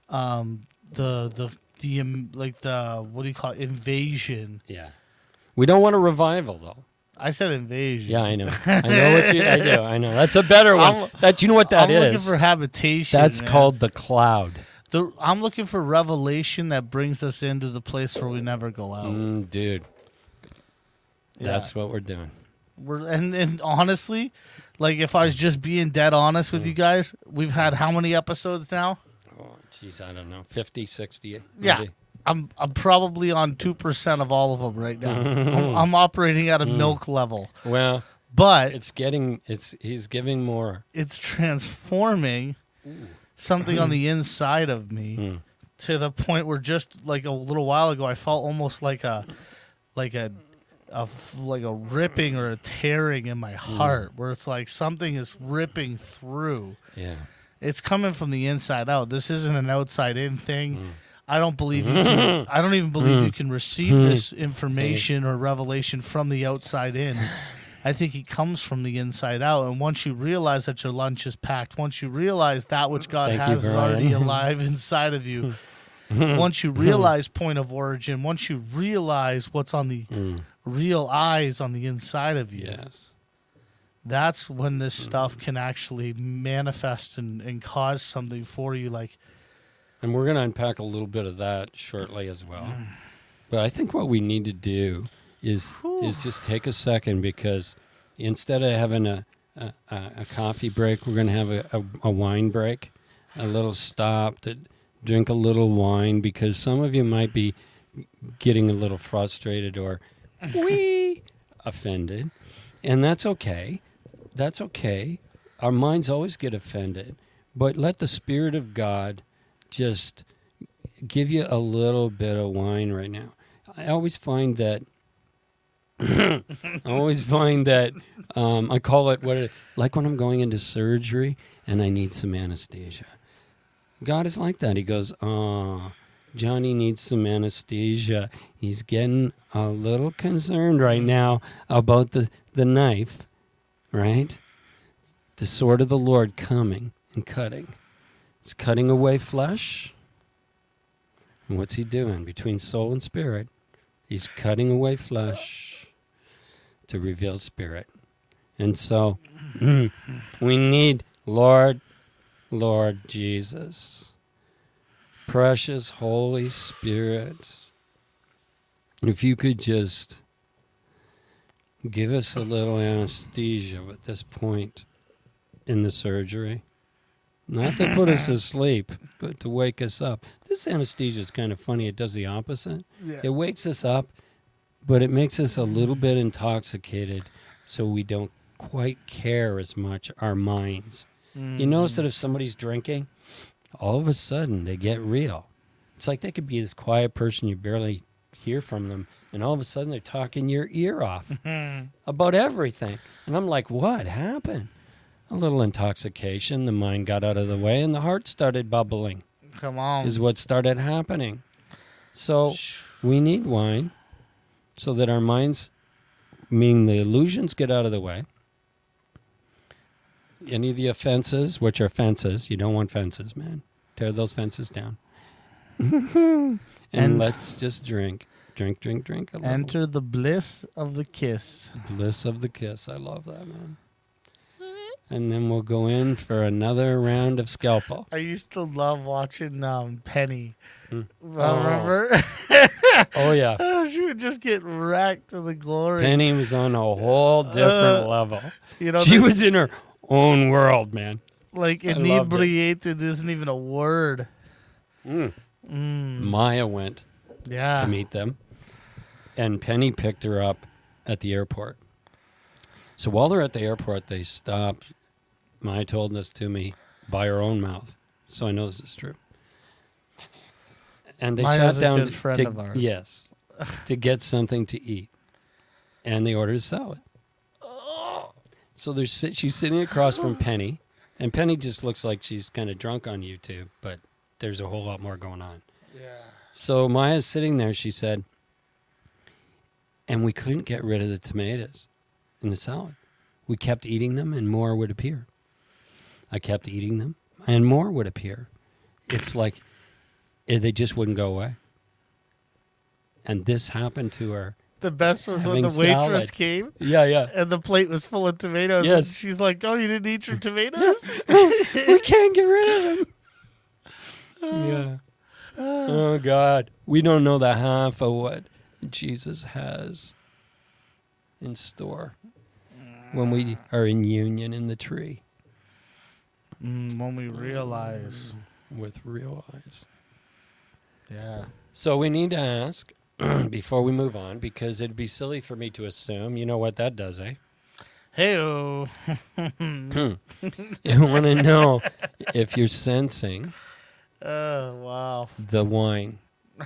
[SPEAKER 1] um, the the the um, like the what do you call it invasion.
[SPEAKER 2] Yeah. We don't want a revival, though.
[SPEAKER 1] I said invasion.
[SPEAKER 2] Yeah, I know. I know what you. I do. I know. That's a better one.
[SPEAKER 1] I'm-
[SPEAKER 2] that you know what that
[SPEAKER 1] I'm
[SPEAKER 2] is.
[SPEAKER 1] looking for habitation.
[SPEAKER 2] That's
[SPEAKER 1] man.
[SPEAKER 2] called the cloud.
[SPEAKER 1] The, I'm looking for revelation that brings us into the place where we never go out.
[SPEAKER 2] Mm, dude,
[SPEAKER 1] Yeah.
[SPEAKER 2] that's what we're doing.
[SPEAKER 1] We're and, and honestly, like if I was just being dead honest with you guys, we've had how many episodes now?
[SPEAKER 2] Oh, jeez, I don't know, 50, 60?
[SPEAKER 1] Yeah. I'm I'm probably on two percent of all of them right now. <laughs> I'm, I'm operating at a mm. milk level,
[SPEAKER 2] Well,
[SPEAKER 1] but
[SPEAKER 2] it's getting, it's, he's giving more.
[SPEAKER 1] it's transforming something on the <laughs> inside of me
[SPEAKER 2] Mm.
[SPEAKER 1] to the point where just like a little while ago I felt almost like a like a like a ripping or a tearing in my hmm. heart where it's like something is ripping through.
[SPEAKER 2] Yeah.
[SPEAKER 1] It's coming from the inside out. This isn't an outside in thing. Hmm. I don't believe you can, I don't even believe you can receive hmm. this hmm. information or revelation from the outside in. <sighs> I think it comes from the inside out. And once you realize that your lunch is packed, once you realize that which God
[SPEAKER 2] Thank you,
[SPEAKER 1] has is already <laughs> alive inside of you, <laughs> once you realize point of origin, once you realize what's on the hmm. real eyes on the inside of you,
[SPEAKER 2] Yes.
[SPEAKER 1] that's when this stuff can actually manifest and, and cause something for you. Like,
[SPEAKER 2] And we're going to unpack a little bit of that shortly as well. Mm. But I think what we need to do is is just take a second because instead of having a a, a a coffee break, we're going to have a, a, a wine break, a little stop to drink a little wine because some of you might be getting a little frustrated or <laughs> we offended, and that's okay. That's okay. Our minds always get offended, but let the Spirit of God just give you a little bit of wine right now. I always find that. <laughs> I always find that um, I call it what it, like when I'm going into surgery and I need some anesthesia. God is like that. He goes, "Oh, Johnny needs some anesthesia. He's getting a little concerned right now about the the knife, right? The sword of the Lord coming and cutting. It's cutting away flesh. And what's he doing between soul and spirit? He's cutting away flesh to reveal spirit. And so <clears throat> we need Lord, Lord Jesus, precious Holy Spirit. If you could just give us a little anesthesia at this point in the surgery. Not to put us to <laughs> sleep, but to wake us up. This anesthesia is kind of funny. It does the opposite. It wakes us up, but it makes us a little bit intoxicated so we don't quite care as much our minds. You notice that mm. if somebody's drinking, all of a sudden they get real. It's like they could be this quiet person you barely hear from them, and all of a sudden they're talking your ear off <laughs> about everything. And I'm like, what happened? A little intoxication. The mind got out of the way, and the heart started bubbling
[SPEAKER 1] come on.
[SPEAKER 2] is what started happening. So we need wine so that our minds, meaning the illusions, get out of the way. Any of the offenses, which are fences, you don't want fences, man. Tear those fences down. <laughs> and,
[SPEAKER 1] And-
[SPEAKER 2] let's just drink. Drink, drink, drink. A.
[SPEAKER 1] Enter the bliss of the kiss.
[SPEAKER 2] Bliss of the kiss. I love that, man. And then we'll go in for another round of scalpel.
[SPEAKER 1] I used to love watching um, Penny.
[SPEAKER 2] Hmm.
[SPEAKER 1] Uh, Remember? <laughs>
[SPEAKER 2] Oh, yeah. <laughs>
[SPEAKER 1] Oh, she would just get wracked to the glory.
[SPEAKER 2] Penny was on a whole different
[SPEAKER 1] Uh,
[SPEAKER 2] level.
[SPEAKER 1] you know,
[SPEAKER 2] She
[SPEAKER 1] the-
[SPEAKER 2] was in her own world, man.
[SPEAKER 1] like
[SPEAKER 2] I loved it.
[SPEAKER 1] inebriated isn't even a word.
[SPEAKER 2] Mm.
[SPEAKER 1] Mm,
[SPEAKER 2] Maya went
[SPEAKER 1] yeah.
[SPEAKER 2] to meet them, and Penny picked her up at the airport. So while they're at the airport, they stopped. Maya told this to me by her own mouth, so I know this is true. And they sat down to, to- yes, to get something to eat, and they ordered a salad. So there's she's sitting across from Penny, and Penny just looks like she's kind of drunk on YouTube, but there's a whole lot more going on.
[SPEAKER 1] Yeah.
[SPEAKER 2] So Maya's sitting there, she said, and we couldn't get rid of the tomatoes in the salad. We kept eating them, and more would appear. I kept eating them, and more would appear. It's like eh, they just wouldn't go away. And this happened to her.
[SPEAKER 1] The best was when the waitress
[SPEAKER 2] salad.
[SPEAKER 1] came
[SPEAKER 2] Yeah, yeah.
[SPEAKER 1] and the plate was full of tomatoes.
[SPEAKER 2] Yes.
[SPEAKER 1] And she's like, "Oh, you didn't eat your tomatoes?" <laughs>
[SPEAKER 2] we can't get rid of them. yeah. <sighs> Oh God, we don't know the half of what Jesus has in store when we are in union in the tree
[SPEAKER 1] Mm, when we realize,
[SPEAKER 2] with real eyes.
[SPEAKER 1] yeah.
[SPEAKER 2] So we need to ask <clears throat> before we move on because it'd be silly for me to assume. You know what that does, eh?
[SPEAKER 1] Hey,
[SPEAKER 2] You want to know if you're sensing <laughs>
[SPEAKER 1] oh wow!
[SPEAKER 2] the wine,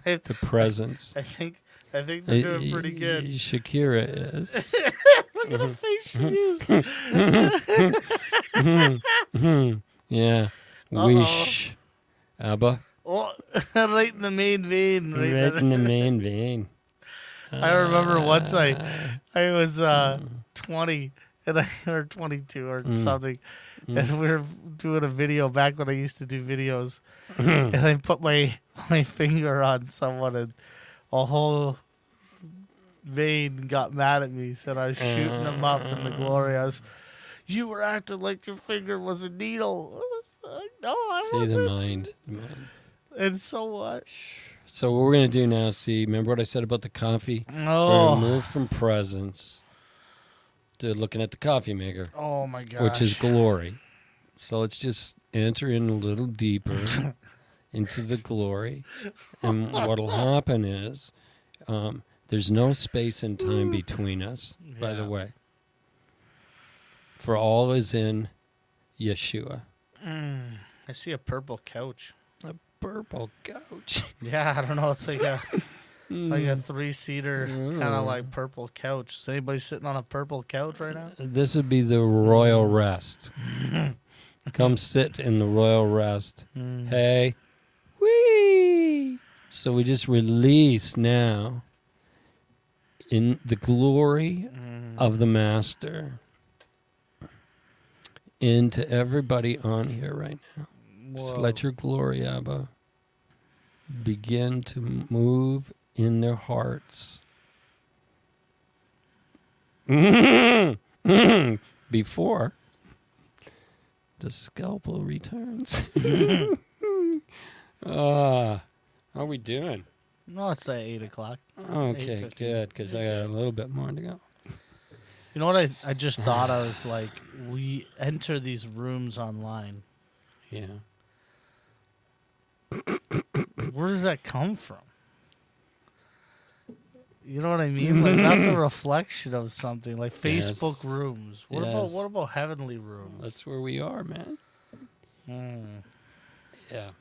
[SPEAKER 2] the presence. <laughs>
[SPEAKER 1] I think I think they're doing pretty good.
[SPEAKER 2] Shakira is. <laughs>
[SPEAKER 1] Look at the face she used.
[SPEAKER 2] Mhm. yeah.
[SPEAKER 1] Uh-oh.
[SPEAKER 2] Wish. ABBA.
[SPEAKER 1] Oh, <laughs> right in the main vein. Right,
[SPEAKER 2] Right in the <laughs> main vein.
[SPEAKER 1] I remember once I
[SPEAKER 2] Ah.
[SPEAKER 1] I was uh, 20 and I or 22 or
[SPEAKER 2] Mm.
[SPEAKER 1] something,
[SPEAKER 2] Mm.
[SPEAKER 1] and we were doing a video back when I used to do videos,
[SPEAKER 2] Mm. <clears throat>
[SPEAKER 1] and I put my my finger on someone and a whole vein got mad at me. Said I was shooting them up in the glory. I was. You were acting like your finger was a needle. I was like, no, I
[SPEAKER 2] see
[SPEAKER 1] wasn't.
[SPEAKER 2] mind. the mind.
[SPEAKER 1] And so what?
[SPEAKER 2] So what we're gonna do now? See, remember what I said about the coffee? We're
[SPEAKER 1] Oh,
[SPEAKER 2] move from presence to looking at the coffee maker,
[SPEAKER 1] oh my gosh.
[SPEAKER 2] which is glory. So let's just enter in a little deeper <laughs> into the glory, and what'll happen is um, there's no space and time between us. By the way, for all is in Yeshua.
[SPEAKER 1] Mm, I see a purple couch.
[SPEAKER 2] A purple couch. <laughs>
[SPEAKER 1] Yeah, I don't know. It's like a like a
[SPEAKER 2] Mm.
[SPEAKER 1] three seater kind
[SPEAKER 2] Mm.
[SPEAKER 1] of like purple couch. Is anybody sitting on a purple couch right now?
[SPEAKER 2] This would be the royal rest. <laughs> Come sit in the royal rest.
[SPEAKER 1] Mm.
[SPEAKER 2] Hey. Whee! So we just release now in the glory
[SPEAKER 1] Mm.
[SPEAKER 2] of the Master into everybody on here right now. Just let your glory, Abba, begin to move in their hearts. <laughs> Before the scalpel returns. <laughs> <laughs> Ah, how are we doing?
[SPEAKER 1] No, it's at eight o'clock.
[SPEAKER 2] Okay,
[SPEAKER 1] 8:15.
[SPEAKER 2] good, because I got a little bit more to go.
[SPEAKER 1] You know what I, I just thought? I was like, we enter these rooms online.
[SPEAKER 2] Yeah.
[SPEAKER 1] Where does that come from? You know what I mean? Like that's a <laughs> reflection of something. Like
[SPEAKER 2] Yes.
[SPEAKER 1] Facebook rooms. What about
[SPEAKER 2] Yes.
[SPEAKER 1] what about heavenly rooms?
[SPEAKER 2] That's where we are, man.
[SPEAKER 1] Mm.
[SPEAKER 2] Yeah.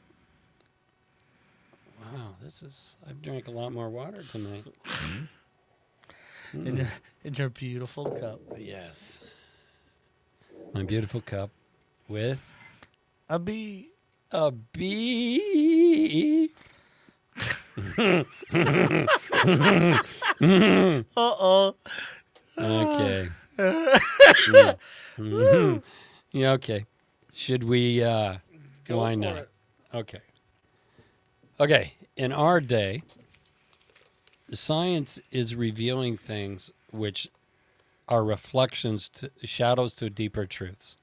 [SPEAKER 2] Wow, this is. I've drank a lot more water tonight.
[SPEAKER 1] in your in your beautiful cup.
[SPEAKER 2] Yes. My beautiful cup with
[SPEAKER 1] A bee.
[SPEAKER 2] a bee. <laughs>
[SPEAKER 1] Uh oh.
[SPEAKER 2] Okay. Mhm. <laughs> Yeah, okay. Should we uh
[SPEAKER 1] Go
[SPEAKER 2] why
[SPEAKER 1] for
[SPEAKER 2] not?
[SPEAKER 1] it.
[SPEAKER 2] Okay. Okay, in our day, science is revealing things which are reflections to shadows to deeper truths.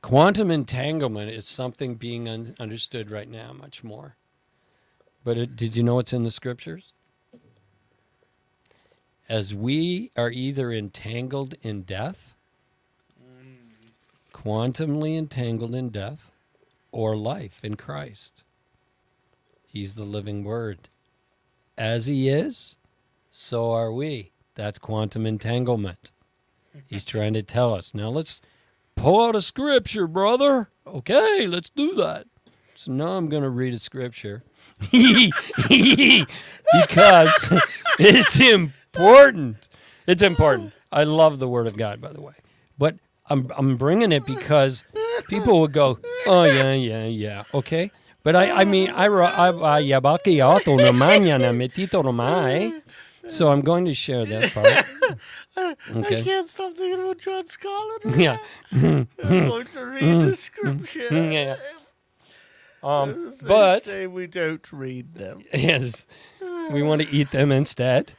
[SPEAKER 2] Quantum entanglement is something being un- understood right now much more. But it, did you know it's in the scriptures? As we are either entangled in death, quantumly entangled in death, or life in Christ. He's the living word. As he is, so are we. That's quantum entanglement. He's trying to tell us. Now let's pull out a scripture, brother. Okay, let's do that. So now I'm going to read a scripture <laughs> because it's important. It's important. I love the Word of God, by the way. But I'm, I'm bringing it because people would go, oh, yeah, yeah, yeah. Okay. But I, I mean, I, I, I, yabakiato na mañana metito no mai. So I'm going to share that part. <laughs> Okay.
[SPEAKER 1] I can't stop thinking about John right
[SPEAKER 2] Yeah.
[SPEAKER 1] I'm going to read the <laughs> scripture. <laughs>
[SPEAKER 2] Yes. Um,
[SPEAKER 1] They
[SPEAKER 2] but
[SPEAKER 1] say we don't read them.
[SPEAKER 2] yes, we want to eat them instead.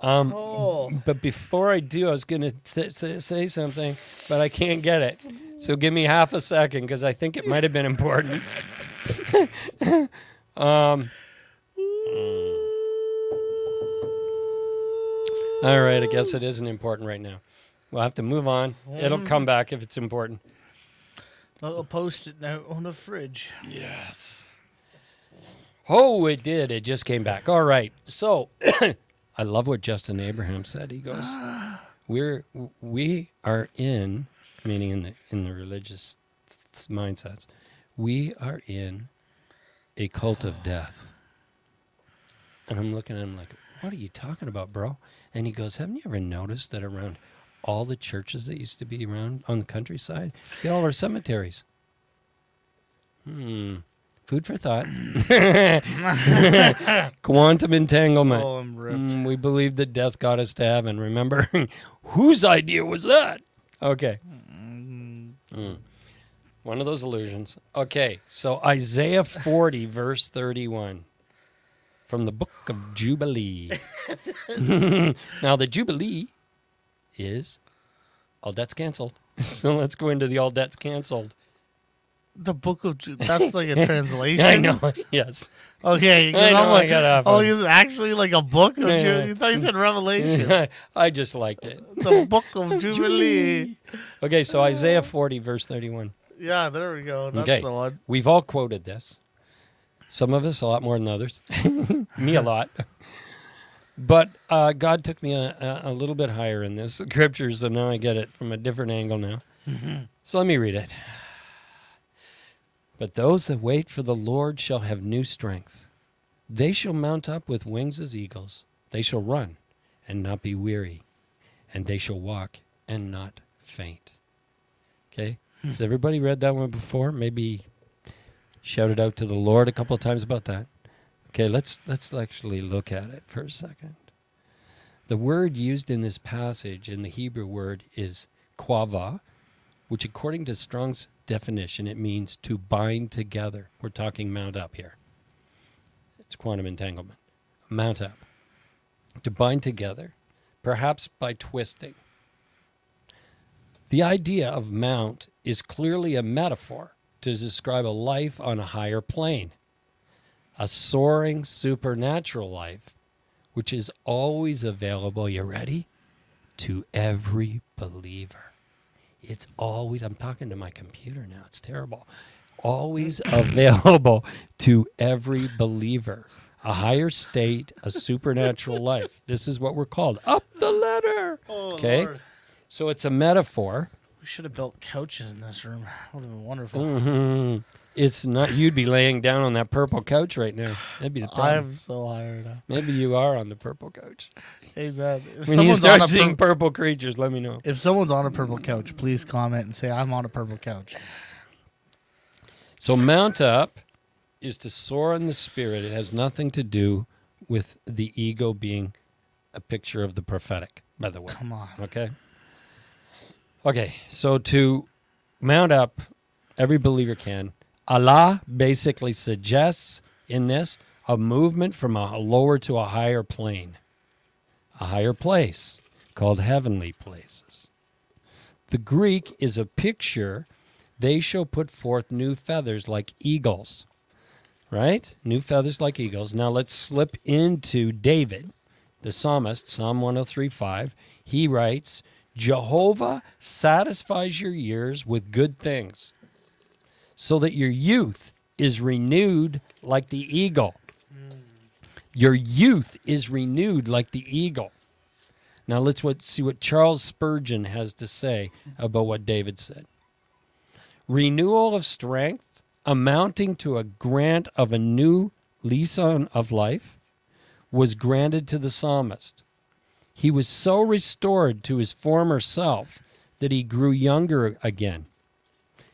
[SPEAKER 2] Um,
[SPEAKER 1] Oh.
[SPEAKER 2] But before I do, I was going to say something, but I can't get it. So give me half a second because I think it might have been important. Um. All right, I guess it isn't important right now. We'll have to move on. It'll come back if it's important.
[SPEAKER 1] I'll post it note on the fridge.
[SPEAKER 2] Yes. Oh, it did. It just came back. All right. So, <coughs> I love what Justin Abraham said. He goes, <gasps> "We're we are in, meaning in the in the religious mindsets, we are in a cult of death." And I'm looking at him like, "What are you talking about, bro?" And he goes, "Haven't you ever noticed that around all the churches that used to be around on the countryside, they all are cemeteries?" Hmm. Food for thought. <laughs> Quantum entanglement.
[SPEAKER 1] Oh, I'm ripped.
[SPEAKER 2] Mm, we believe that death got us to heaven. Remember? <laughs> Whose idea was that? Okay. Mm. One of those illusions. Okay. So Isaiah 40, <laughs> verse 31 from the book of Jubilee. <laughs> now, the Jubilee is all debts canceled. <laughs> So let's go into the all debts canceled.
[SPEAKER 1] The book of Ju- that's like a translation.
[SPEAKER 2] I know. Yes.
[SPEAKER 1] Okay.
[SPEAKER 2] I
[SPEAKER 1] I'm
[SPEAKER 2] know, I
[SPEAKER 1] like,
[SPEAKER 2] got off
[SPEAKER 1] oh,
[SPEAKER 2] on-
[SPEAKER 1] is it actually like a book of
[SPEAKER 2] Yeah,
[SPEAKER 1] Ju- You thought you said Revelation.
[SPEAKER 2] I just liked it.
[SPEAKER 1] the book of Jubilee.
[SPEAKER 2] Okay, so Isaiah 40, verse 31.
[SPEAKER 1] Yeah, there we go. That's
[SPEAKER 2] Okay.
[SPEAKER 1] the one.
[SPEAKER 2] We've all quoted this. Some of us a lot more than others. <laughs> me a lot. But uh, God took me a, a, a little bit higher in this scripture, so now I get it from a different angle now. So let me read it. But those that wait for the Lord shall have new strength. They shall mount up with wings as eagles. They shall run and not be weary, and they shall walk and not faint. Okay? Has everybody read that one before? Maybe shouted out to the Lord a couple of times about that. Okay, let's let's actually look at it for a second. The word used in this passage in the Hebrew word is qavah, which according to Strong's definition it means to bind together. We're talking mount up here. It's quantum entanglement. Mount up. To bind together, perhaps by twisting. The idea of mount is clearly a metaphor to describe a life on a higher plane, a soaring supernatural life, which is always available. You ready? To every believer. It's always, I'm talking to my computer now, it's terrible. Always <clears throat> available to every believer. A higher state, a supernatural <laughs> life. This is what we're called. Up the ladder.
[SPEAKER 1] Oh,
[SPEAKER 2] Okay.
[SPEAKER 1] Lord.
[SPEAKER 2] So it's a metaphor.
[SPEAKER 1] We should have built couches in this room. Would have been wonderful.
[SPEAKER 2] hmm It's not. You'd be laying down on that purple couch right now. That'd be the problem.
[SPEAKER 1] I'm so now.
[SPEAKER 2] Maybe you are on the purple couch.
[SPEAKER 1] Hey man, if
[SPEAKER 2] When you
[SPEAKER 1] someone's
[SPEAKER 2] start
[SPEAKER 1] on a
[SPEAKER 2] seeing
[SPEAKER 1] pur-
[SPEAKER 2] purple creatures, let me know.
[SPEAKER 1] if someone's on a purple couch, please comment and say I'm on a purple couch.
[SPEAKER 2] So mount up is to soar in the spirit. It has nothing to do with the ego being a picture of the prophetic. By the way,
[SPEAKER 1] Come on.
[SPEAKER 2] Okay. Okay, so to mount up, every believer can. Allah basically suggests in this a movement from a lower to a higher plane, a higher place called heavenly places. The Greek is a picture. They shall put forth new feathers like eagles. Right? New feathers like eagles. Now let's slip into David, the psalmist, Psalm 103:5. He writes, Jehovah satisfies your years with good things, so that your youth is renewed like the eagle. Your youth is renewed like the eagle. Now let's what, see what Charles Spurgeon has to say about what David said. Renewal of strength, amounting to a grant of a new lease on, of life, was granted to the psalmist. He was so restored to his former self that he grew younger again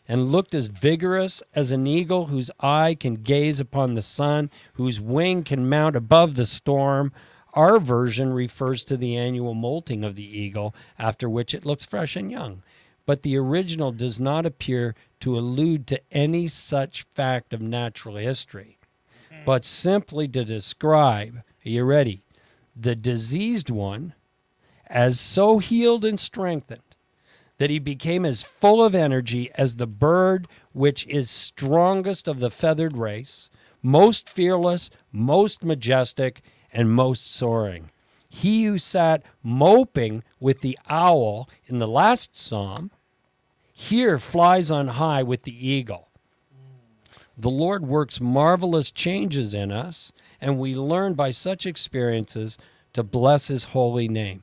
[SPEAKER 2] and looked as vigorous as an eagle whose eye can gaze upon the sun, whose wing can mount above the storm. Our version refers to the annual molting of the eagle, after which it looks fresh and young. But the original does not appear to allude to any such fact of natural history, but simply to describe, are you ready? The diseased one as so healed and strengthened that he became as full of energy as the bird which is strongest of the feathered race, most fearless, most majestic, and most soaring. He who sat moping with the owl in the last psalm here flies on high with the eagle. The Lord works marvelous changes in us, and we learn by such experiences to bless his holy name.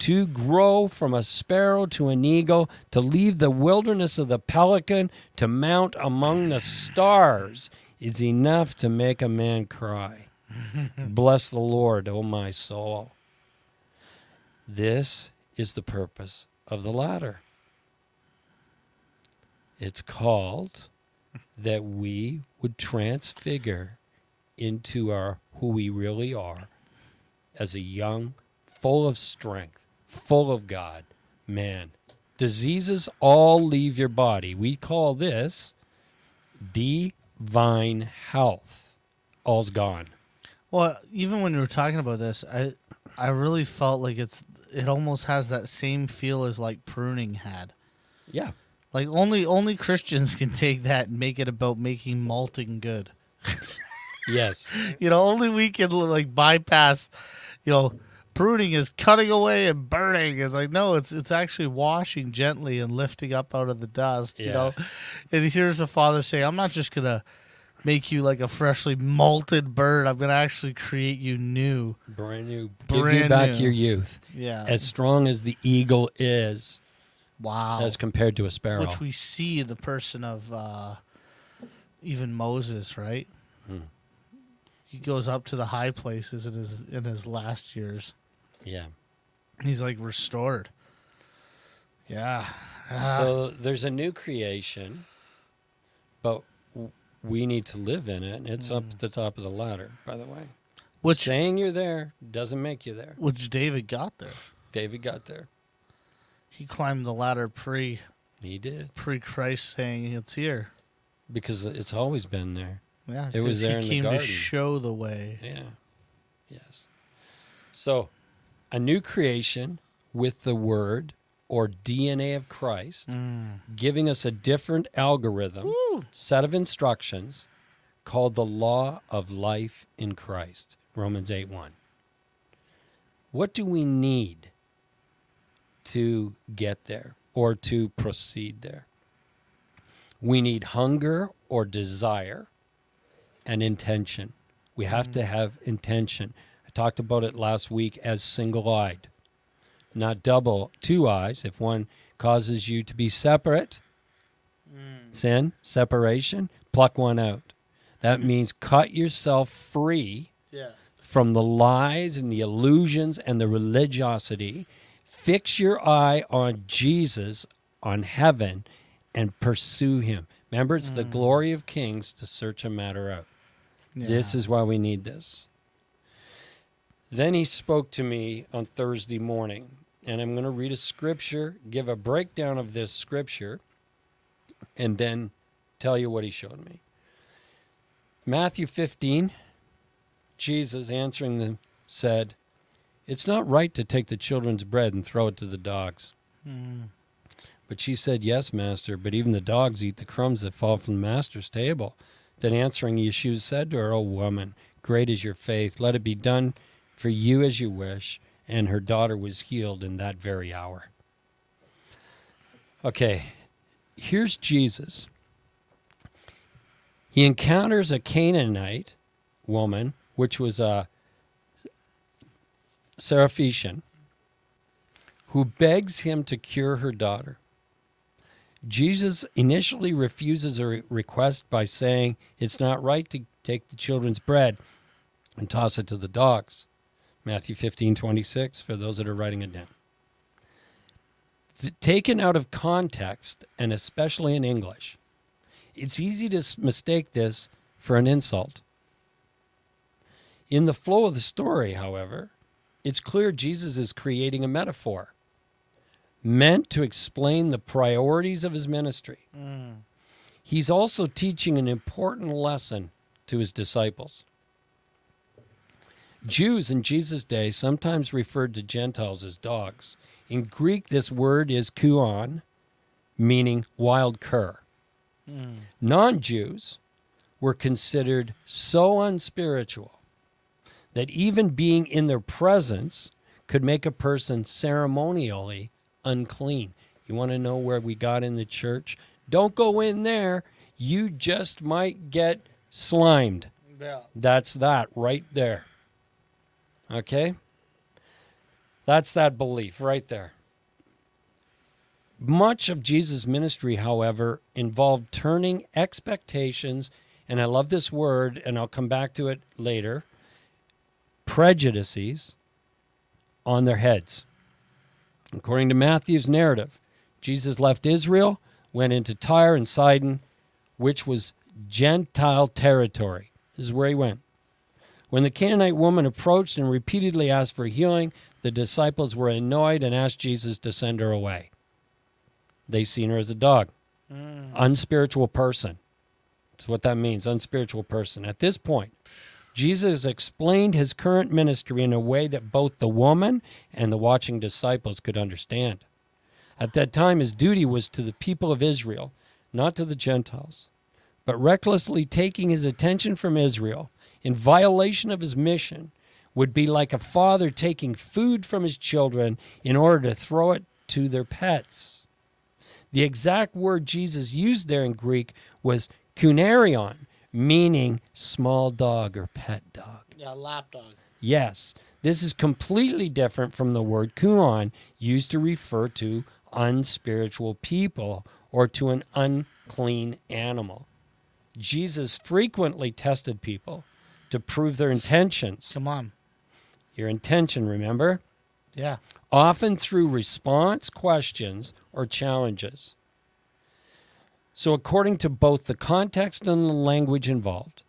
[SPEAKER 2] To grow from a sparrow to an eagle, to leave the wilderness of the pelican, to mount among the stars is enough to make a man cry. <laughs> Bless the Lord, O my soul. This is the purpose of the ladder. It's called that we would transfigure into our who we really are as a young, full of strength, full of God man. Diseases all leave your body. We call this divine health. All's gone.
[SPEAKER 1] Well, even when you were talking about this, I I really felt like it's it almost has that same feel as like pruning had.
[SPEAKER 2] Yeah.
[SPEAKER 1] Like only only Christians <laughs> can take that and make it about making malting good. <laughs>
[SPEAKER 2] Yes. <laughs>
[SPEAKER 1] You know, only we can like bypass. You know, pruning is cutting away and burning. It's like no, it's it's actually washing gently and lifting up out of the dust.
[SPEAKER 2] yeah.
[SPEAKER 1] You know, and here's the father saying, "I'm not just gonna." Make you like a freshly malted bird. I'm gonna actually create you new.
[SPEAKER 2] Brand new. Give you back
[SPEAKER 1] new.
[SPEAKER 2] your youth.
[SPEAKER 1] Yeah.
[SPEAKER 2] As strong as the eagle is,
[SPEAKER 1] wow.
[SPEAKER 2] as compared to a sparrow.
[SPEAKER 1] which we see the person of uh, even Moses, right?
[SPEAKER 2] Hmm.
[SPEAKER 1] He goes up to the high places in his in his last years.
[SPEAKER 2] yeah.
[SPEAKER 1] He's like restored. Yeah. Ah,
[SPEAKER 2] So there's a new creation, but we need to live in it, and it's up at the top of the ladder. By the way,
[SPEAKER 1] which
[SPEAKER 2] saying you're there doesn't make you there.
[SPEAKER 1] which David got there.
[SPEAKER 2] David got there.
[SPEAKER 1] He climbed the ladder pre
[SPEAKER 2] He did
[SPEAKER 1] pre Christ saying it's here.
[SPEAKER 2] because it's always been there.
[SPEAKER 1] Yeah,
[SPEAKER 2] It was there
[SPEAKER 1] he
[SPEAKER 2] in the
[SPEAKER 1] came
[SPEAKER 2] garden.
[SPEAKER 1] to show the way.
[SPEAKER 2] Yeah. Yes. So, a new creation with the word or DNA of Christ,
[SPEAKER 1] Mm.
[SPEAKER 2] giving us a different algorithm, set of instructions called the law of life in Christ. Romans 8 1. What do we need to get there or to proceed there? We need hunger or desire and intention. We have mm. to have intention. I talked about it last week as single eyed, not double, two eyes. If one causes you to be separate, mm. sin, separation, pluck one out. That mm. means cut yourself free
[SPEAKER 1] Yeah.
[SPEAKER 2] from the lies and the illusions and the religiosity. Fix your eye on Jesus, on heaven, and pursue him. Remember, it's the glory of kings to search a matter out. This is why we need this. Then he spoke to me on Thursday morning, and I'm going to read a scripture, give a breakdown of this scripture, and then tell you what he showed me. Matthew 15, Jesus answering them said, It's not right to take the children's bread and throw it to the dogs.
[SPEAKER 1] Mm.
[SPEAKER 2] But she said, Yes, master, but even the dogs eat the crumbs that fall from the master's table. Then answering, Yeshua said to her, O woman, great is your faith. Let it be done for you as you wish. And her daughter was healed in that very hour. Okay, here's Jesus. He encounters a Canaanite woman, which was a Syrophoenician, who begs him to cure her daughter. Jesus initially refuses a request by saying it's not right to take the children's bread and toss it to the dogs. Matthew 15, 26, for those that are writing it down. Th- taken out of context, and especially in English, it's easy to mistake this for an insult. In the flow of the story, however, it's clear Jesus is creating a metaphor meant to explain the priorities of his ministry.
[SPEAKER 1] Mm.
[SPEAKER 2] He's also teaching an important lesson to his disciples. Jews in Jesus' day sometimes referred to Gentiles as dogs. In Greek, this word is kuon, meaning wild cur. Non Jews were considered so unspiritual that even being in their presence could make a person ceremonially unclean. You want to know where we got in the church? Don't go in there. You just might get slimed.
[SPEAKER 1] Yeah.
[SPEAKER 2] That's that right there. Okay? That's that belief right there. Much of Jesus' ministry, however, involved turning expectations, and I love this word, and I'll come back to it later prejudices on their heads. According to Matthew's narrative, Jesus left Israel, went into Tyre and Sidon, which was Gentile territory. This is where he went. When the Canaanite woman approached and repeatedly asked for healing, the disciples were annoyed and asked Jesus to send her away. They seen her as a dog, mm. unspiritual person. That's what that means, unspiritual person. At this point, Jesus explained his current ministry in a way that both the woman and the watching disciples could understand. At that time, his duty was to the people of Israel, not to the Gentiles. But recklessly taking his attention from Israel in violation of his mission would be like a father taking food from his children in order to throw it to their pets. The exact word Jesus used there in Greek was kunarion, meaning small dog or pet dog.
[SPEAKER 1] Yeah, lap dog.
[SPEAKER 2] Yes, this is completely different from the word kuon used to refer to unspiritual people or to an unclean animal. Jesus frequently tested people to prove their intentions.
[SPEAKER 1] Come on.
[SPEAKER 2] Your intention, remember?
[SPEAKER 1] Yeah.
[SPEAKER 2] often through response questions or challenges. So, according to both the context and the language involved,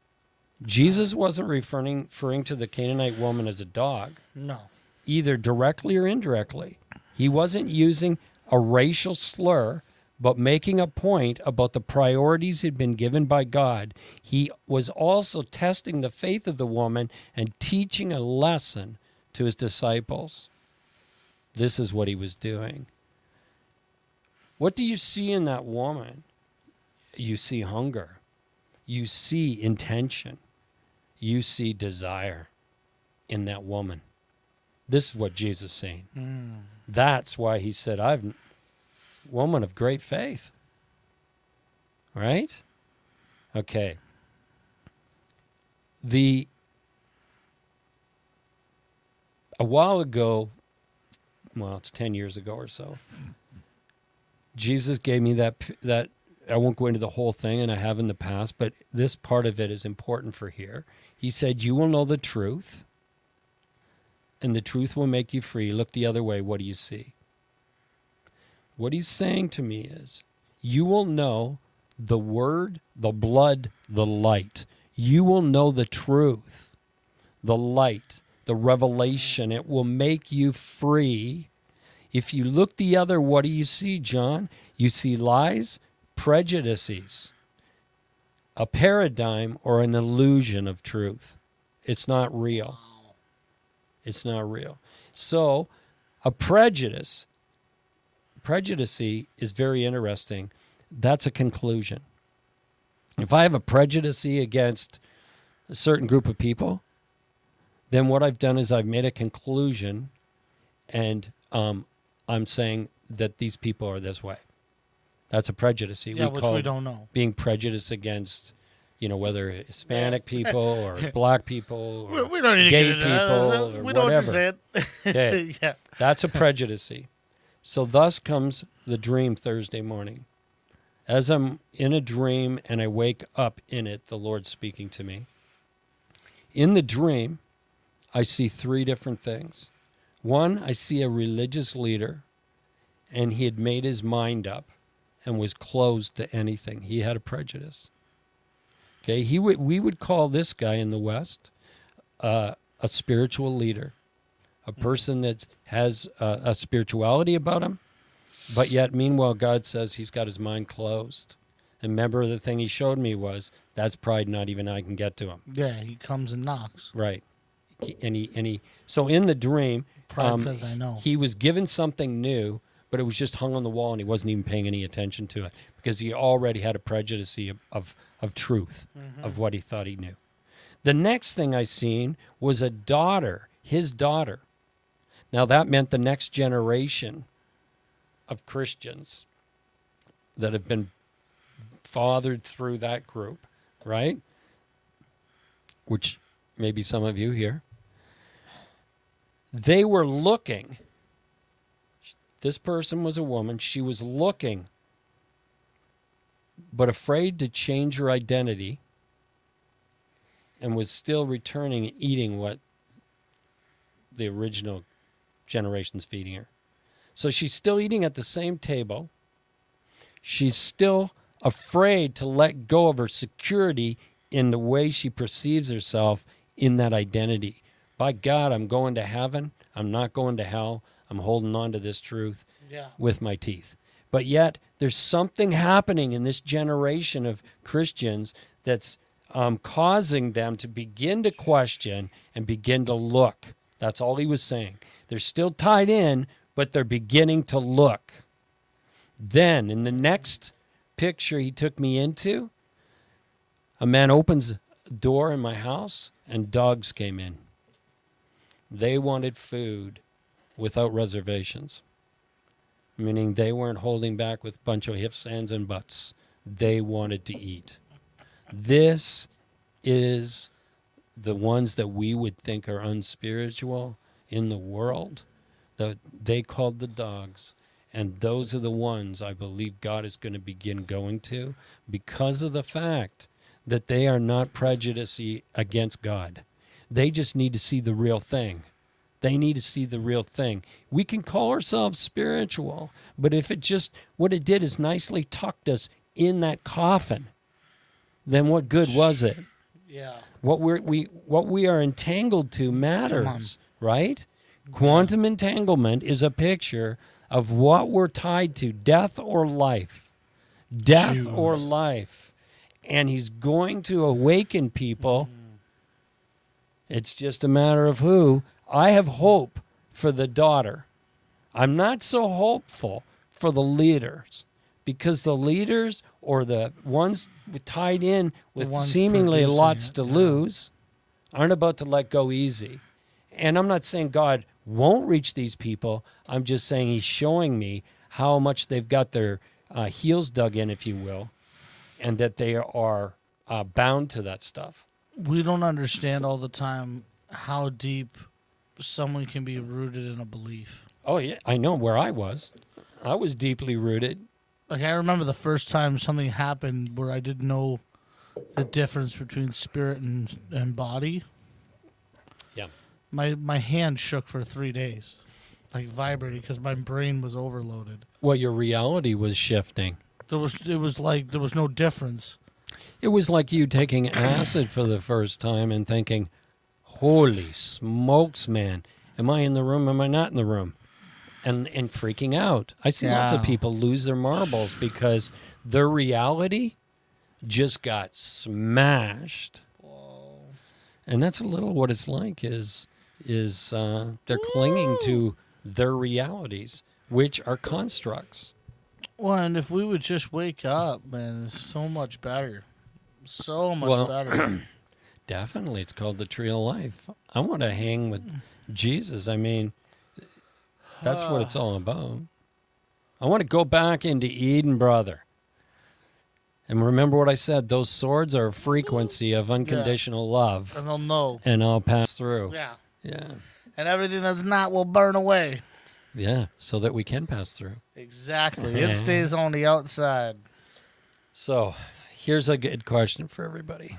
[SPEAKER 2] Jesus wasn't referring, referring to the Canaanite woman as a dog,
[SPEAKER 1] No.
[SPEAKER 2] either directly or indirectly. He wasn't using a racial slur, but making a point about the priorities he'd been given by God. He was also testing the faith of the woman and teaching a lesson to his disciples. This is what he was doing. What do you see in that woman? You see hunger. You see intention. You see desire in that woman. This is what Jesus is saying. Mm. That's why he said, I've woman of great faith. Right? Okay. The a while ago, well, it's 10 years ago or so. Jesus gave me that that I won't go into the whole thing and I have in the past, but this part of it is important for here. He said, "You will know the truth, and the truth will make you free." Look the other way, what do you see? What he's saying to me is, you will know the word, the blood, the light. You will know the truth, the light, the revelation. It will make you free. If you look the other, what do you see, John? You see lies, prejudices, a paradigm or an illusion of truth. It's not real. It's not real. So, a prejudice, prejudice is very interesting. That's a conclusion. If I have a prejudice against a certain group of people, then what I've done is I've made a conclusion and um, I'm saying that these people are this way. That's a prejudice.
[SPEAKER 1] Yeah, which
[SPEAKER 2] call
[SPEAKER 1] we don't know.
[SPEAKER 2] being prejudiced against, you know, whether Hispanic <laughs> people or <laughs> black people
[SPEAKER 1] We,
[SPEAKER 2] or
[SPEAKER 1] we don't need to
[SPEAKER 2] gay
[SPEAKER 1] get into
[SPEAKER 2] people or
[SPEAKER 1] we know what you're
[SPEAKER 2] whatever.
[SPEAKER 1] saying. <laughs>
[SPEAKER 2] Okay.
[SPEAKER 1] yeah.
[SPEAKER 2] That's a prejudice. So thus comes the dream Thursday morning. As I'm in a dream and I wake up in it, the Lord's speaking to me. In the dream, I see three different things. One, I see a religious leader, and he had made his mind up and was closed to anything. He had a prejudice. Okay, he would we would call this guy in the West uh, a spiritual leader, a person that has a, a spirituality about him, but yet meanwhile God says he's got his mind closed. And remember, the thing he showed me was that's pride. Not even I can get to him.
[SPEAKER 1] Yeah, he comes and knocks.
[SPEAKER 2] Right. And he and he. So in the dream,
[SPEAKER 1] Pride
[SPEAKER 2] um,
[SPEAKER 1] says I know.
[SPEAKER 2] he was given something new, but it was just hung on the wall, and he wasn't even paying any attention to it because he already had a prejudice of of, of truth mm-hmm. of what he thought he knew. The next thing I seen was a daughter, his daughter. Now that meant the next generation of Christians that have been fathered through that group, right? Which maybe some of you here. They were looking. This person was a woman. She was looking, but afraid to change her identity and was still returning and eating what the original generation's feeding her. So she's still eating at the same table. She's still afraid to let go of her security in the way she perceives herself in that identity. By God, I'm going to heaven. I'm not going to hell. I'm holding on to this truth
[SPEAKER 1] Yeah.
[SPEAKER 2] with my teeth. But yet, there's something happening in this generation of Christians that's um, causing them to begin to question and begin to look. That's all he was saying. They're still tied in, but they're beginning to look. Then, in the next picture he took me into, a man opens a door in my house and dogs came in. They wanted food without reservations meaning they weren't holding back with a bunch of ifs, ands, and buts. They wanted to eat. This is the ones that we would think are unspiritual in the world that they called the dogs. And those are the ones I believe God is going to begin going to because of the fact that they are not prejudiced against God. They just need to see the real thing. They need to see the real thing. We can call ourselves spiritual, but if it just, what it did is nicely tucked us in that coffin, then what good was it?
[SPEAKER 1] Yeah.
[SPEAKER 2] What we're, we, what we are entangled to matters, right? Quantum entanglement is a picture of what we're tied to death or life. Death or life. And he's going to awaken people. It's just a matter of who. I have hope for the daughter. I'm not so hopeful for the leaders because the leaders or the ones tied in with seemingly lots
[SPEAKER 1] it,
[SPEAKER 2] to
[SPEAKER 1] yeah.
[SPEAKER 2] lose aren't about to let go easy. And I'm not saying God won't reach these people. I'm just saying He's showing me how much they've got their uh, heels dug in, if you will, and that they are uh, bound to that stuff.
[SPEAKER 1] We don't understand all the time how deep someone can be rooted in a belief.
[SPEAKER 2] Oh yeah, I know where I was. I was deeply rooted.
[SPEAKER 1] Like I remember the first time something happened where I didn't know the difference between spirit and, and body.
[SPEAKER 2] Yeah.
[SPEAKER 1] My my hand shook for three days, like vibrating because my brain was overloaded.
[SPEAKER 2] Well, your reality was shifting.
[SPEAKER 1] There was it was like there was no difference.
[SPEAKER 2] It was like you taking acid for the first time and thinking, "Holy smokes, man! Am I in the room? Am I not in the room?" And and freaking out. I see lots of people lose their marbles because their reality just got smashed. And that's a little what it's like. Is is uh, they're clinging to their realities, which are constructs.
[SPEAKER 1] Well, and if we would just wake up, man, it's so much better. So much
[SPEAKER 2] Well,
[SPEAKER 1] better. <clears throat>
[SPEAKER 2] Definitely, it's called the tree of life. I want to hang with Jesus. I mean, that's what it's all about. I want to go back into Eden, brother. And remember what I said those swords are a frequency of unconditional love,
[SPEAKER 1] and they'll know.
[SPEAKER 2] and I'll pass through.
[SPEAKER 1] Yeah.
[SPEAKER 2] Yeah.
[SPEAKER 1] And everything that's not will burn away.
[SPEAKER 2] Yeah, so that we can pass through.
[SPEAKER 1] Exactly. It uh-huh. stays on the outside.
[SPEAKER 2] So, here's a good question for everybody.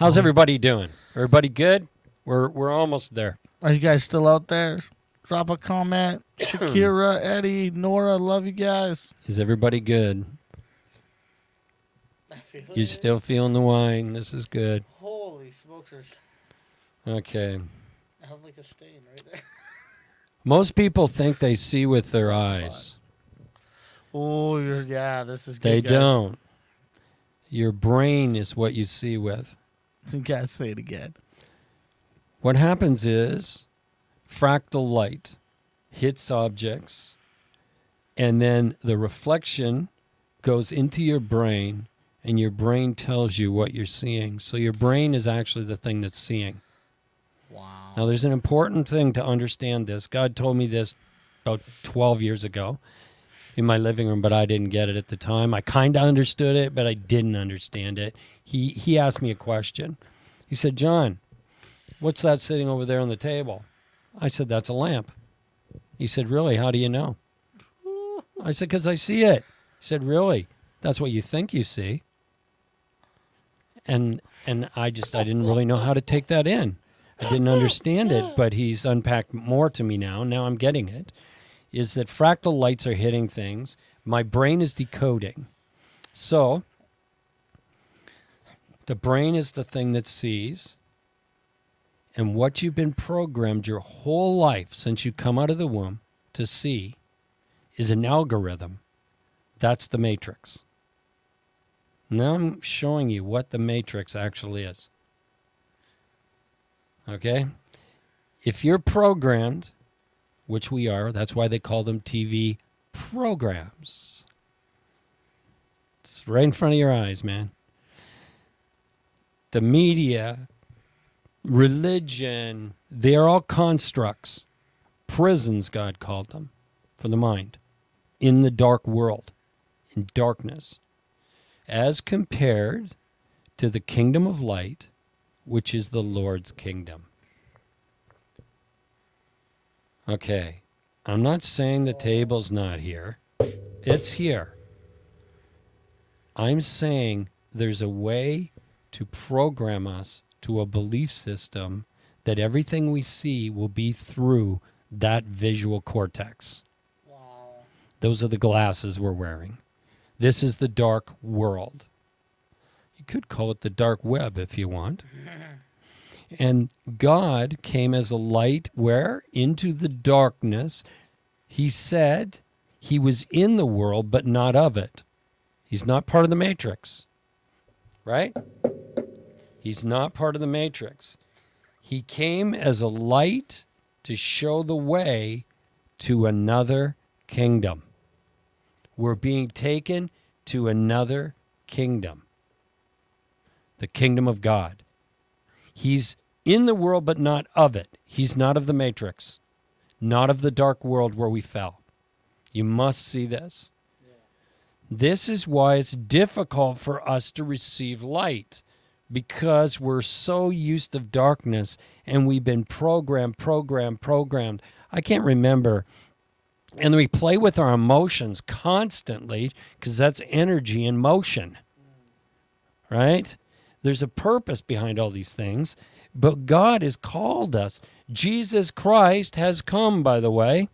[SPEAKER 2] How's uh-huh. everybody doing? Everybody good? We're we're almost there.
[SPEAKER 1] Are you guys still out there? Drop a comment. <clears throat> Shakira, Eddie, Nora, love you guys.
[SPEAKER 2] Is everybody good? You still feeling the wine? This is good.
[SPEAKER 1] Holy smokers.
[SPEAKER 2] Okay.
[SPEAKER 1] I have like a stain right there. <laughs>
[SPEAKER 2] Most people think they see with their eyes.
[SPEAKER 1] Oh, you're, yeah, this is good.
[SPEAKER 2] They
[SPEAKER 1] guys.
[SPEAKER 2] don't. Your brain is what you see with. <laughs>
[SPEAKER 1] You guys say it again.
[SPEAKER 2] What happens is fractal light hits objects, and then the reflection goes into your brain, and your brain tells you what you're seeing. So your brain is actually the thing that's seeing.
[SPEAKER 1] Wow.
[SPEAKER 2] Now, there's an important thing to understand this. God told me this about 12 years ago in my living room, but I didn't get it at the time. I kind of understood it, but I didn't understand it. He, he asked me a question. He said, John, what's that sitting over there on the table? I said, That's a lamp. He said, Really? How do you know? I said, Because I see it. He said, Really? That's what you think you see. And and I just I didn't really know how to take that in. I didn't understand it, but he's unpacked more to me now. Now I'm getting it. Is that fractal lights are hitting things. My brain is decoding. So the brain is the thing that sees. And what you've been programmed your whole life since you come out of the womb to see is an algorithm. That's the matrix. Now I'm showing you what the matrix actually is. Okay? If you're programmed, which we are, that's why they call them TV programs. It's right in front of your eyes, man. The media, religion, they are all constructs. Prisons, God called them, for the mind, in the dark world, in darkness, as compared to the kingdom of light, which is the Lord's kingdom. Okay, I'm not saying the table's not here, it's here. I'm saying there's a way to program us to a belief system that everything we see will be through that visual cortex.
[SPEAKER 1] Wow.
[SPEAKER 2] Those are the glasses we're wearing. This is the dark world. You could call it the dark web if you want. <laughs> and God came as a light where? Into the darkness. He said he was in the world, but not of it. He's not part of the matrix, right? He's not part of the matrix. He came as a light to show the way to another kingdom. We're being taken to another kingdom the kingdom of God. He's in the world, but not of it. He's not of the matrix, not of the dark world where we fell. You must see this. This is why it's difficult for us to receive light because we're so used of darkness and we've been programmed, programmed, programmed. I can't remember. And we play with our emotions constantly because that's energy in motion. Right? There's a purpose behind all these things, but God has called us. Jesus Christ has come, by the way.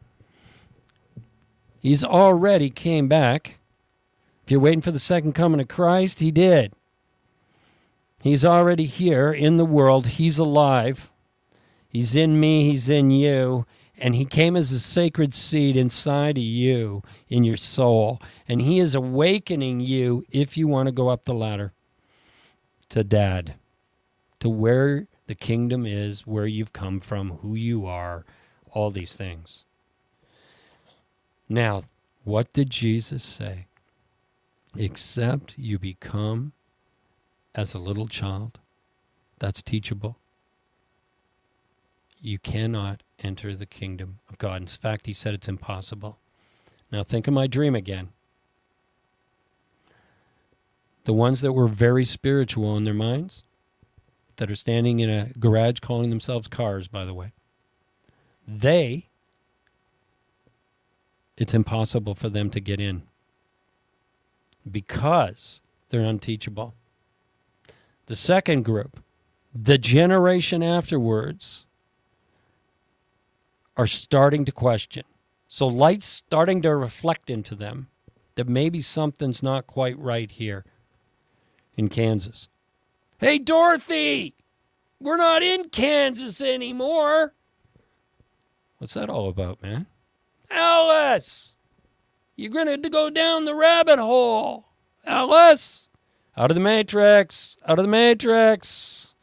[SPEAKER 2] He's already came back. If you're waiting for the second coming of Christ, he did. He's already here in the world. He's alive. He's in me, he's in you. And he came as a sacred seed inside of you, in your soul. And he is awakening you if you want to go up the ladder to dad, to where the kingdom is, where you've come from, who you are, all these things. Now, what did Jesus say? Except you become as a little child, that's teachable. You cannot enter the kingdom of God. In fact, he said it's impossible. Now, think of my dream again. The ones that were very spiritual in their minds, that are standing in a garage calling themselves cars, by the way, they, it's impossible for them to get in because they're unteachable. The second group, the generation afterwards, are starting to question. So light's starting to reflect into them that maybe something's not quite right here in Kansas. Hey, Dorothy, we're not in Kansas anymore. What's that all about, man? Alice, you're going to go down the rabbit hole. Alice, out of the matrix, out of the matrix.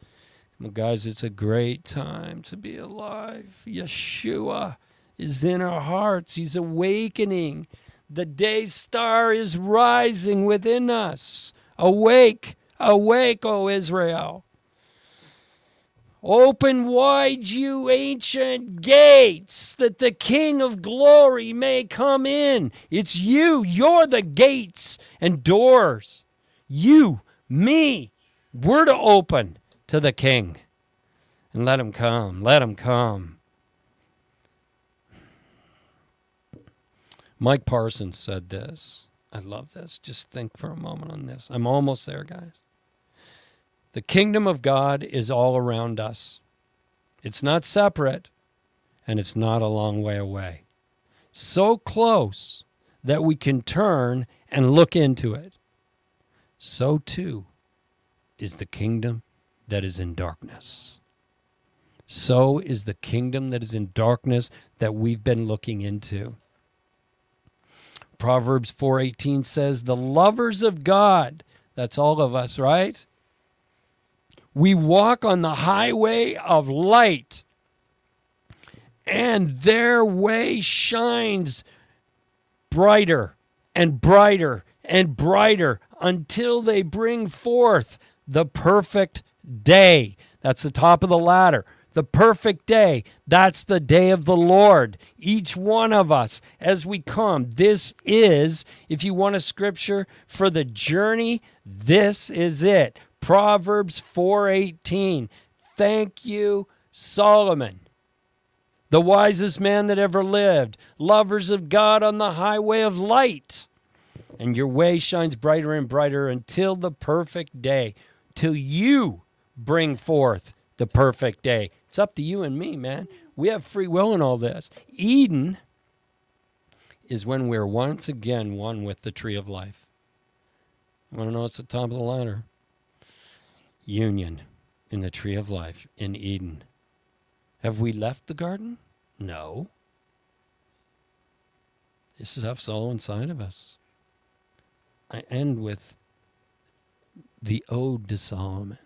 [SPEAKER 2] Well, guys, it's a great time to be alive. Yeshua is in our hearts, He's awakening. The day star is rising within us. Awake, awake, O Israel. Open wide, you ancient gates, that the King of glory may come in. It's you. You're the gates and doors. You, me, we're to open to the King. And let him come. Let him come. Mike Parsons said this. I love this. Just think for a moment on this. I'm almost there, guys. The kingdom of God is all around us. It's not separate, and it's not a long way away. So close that we can turn and look into it. So too is the kingdom that is in darkness. So is the kingdom that is in darkness that we've been looking into. Proverbs 4:18 says the lovers of God, that's all of us, right? We walk on the highway of light, and their way shines brighter and brighter and brighter until they bring forth the perfect day. That's the top of the ladder. The perfect day. That's the day of the Lord. Each one of us as we come. This is, if you want a scripture for the journey, this is it. Proverbs 4:18. Thank you, Solomon, the wisest man that ever lived, lovers of God on the highway of light. And your way shines brighter and brighter until the perfect day, till you bring forth the perfect day. It's up to you and me, man. We have free will in all this. Eden is when we're once again one with the tree of life. You want to know what's the top of the ladder? union in the tree of life in Eden. Have we left the garden? No. This is stuff's all inside of us. I end with the Ode to Solomon.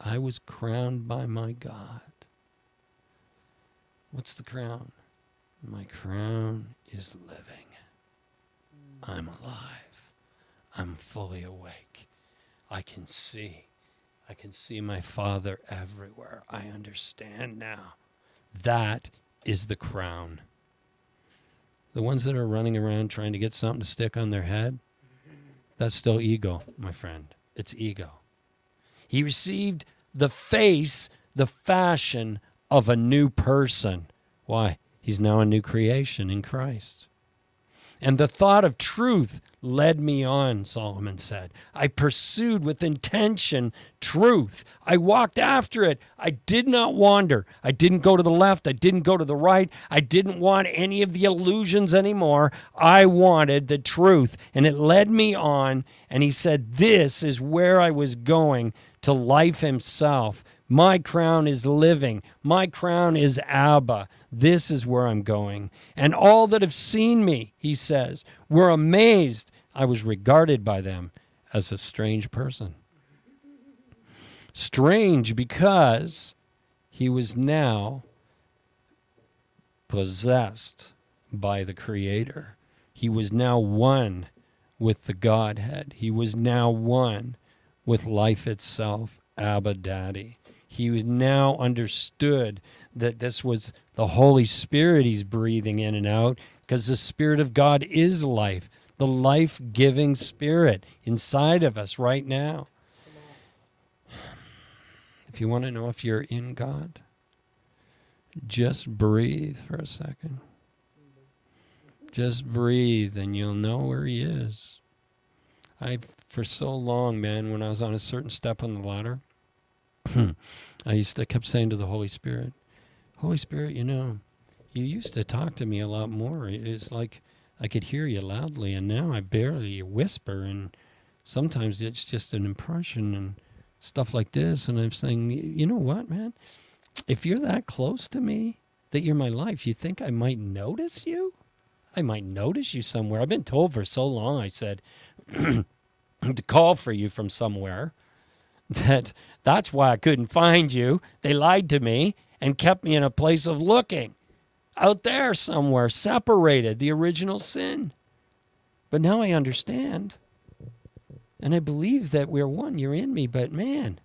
[SPEAKER 2] I was crowned by my God. What's the crown? My crown is living. I'm alive. I'm fully awake. I can see. I can see my Father everywhere. I understand now. That is the crown. The ones that are running around trying to get something to stick on their head, that's still ego, my friend. It's ego. He received the face, the fashion of a new person. Why? He's now a new creation in Christ. And the thought of truth led me on, Solomon said. I pursued with intention truth. I walked after it. I did not wander. I didn't go to the left. I didn't go to the right. I didn't want any of the illusions anymore. I wanted the truth. And it led me on. And he said, This is where I was going to life himself. My crown is living. My crown is Abba. This is where I'm going. And all that have seen me, he says, were amazed. I was regarded by them as a strange person. Strange because he was now possessed by the Creator. He was now one with the Godhead. He was now one with life itself, Abba Daddy. He now understood that this was the Holy Spirit he's breathing in and out because the Spirit of God is life, the life giving Spirit inside of us right now. If you want to know if you're in God, just breathe for a second. Just breathe and you'll know where He is. I, for so long, man, when I was on a certain step on the ladder, hmm. I used to I kept saying to the Holy Spirit, Holy Spirit, you know, you used to talk to me a lot more. It's like I could hear you loudly, and now I barely whisper, and sometimes it's just an impression and stuff like this. And I'm saying, you know what, man? If you're that close to me, that you're my life, you think I might notice you? I might notice you somewhere. I've been told for so long, I said, <clears throat> to call for you from somewhere. that that's why I couldn't find you. They lied to me and kept me in a place of looking out there somewhere, separated the original sin. But now I understand. And I believe that we're one. You're in me, but man,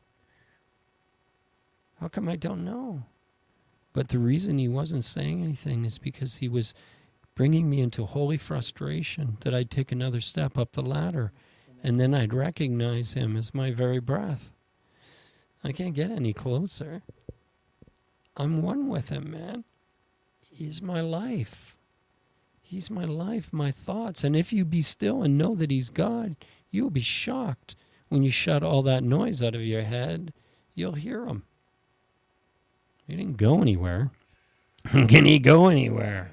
[SPEAKER 2] how come I don't know? But the reason he wasn't saying anything is because he was bringing me into holy frustration that I'd take another step up the ladder and then I'd recognize him as my very breath. I can't get any closer. I'm one with him, man. He's my life. He's my life, my thoughts. And if you be still and know that He's God, you'll be shocked when you shut all that noise out of your head. You'll hear Him. He didn't go anywhere. <laughs> Can He go anywhere?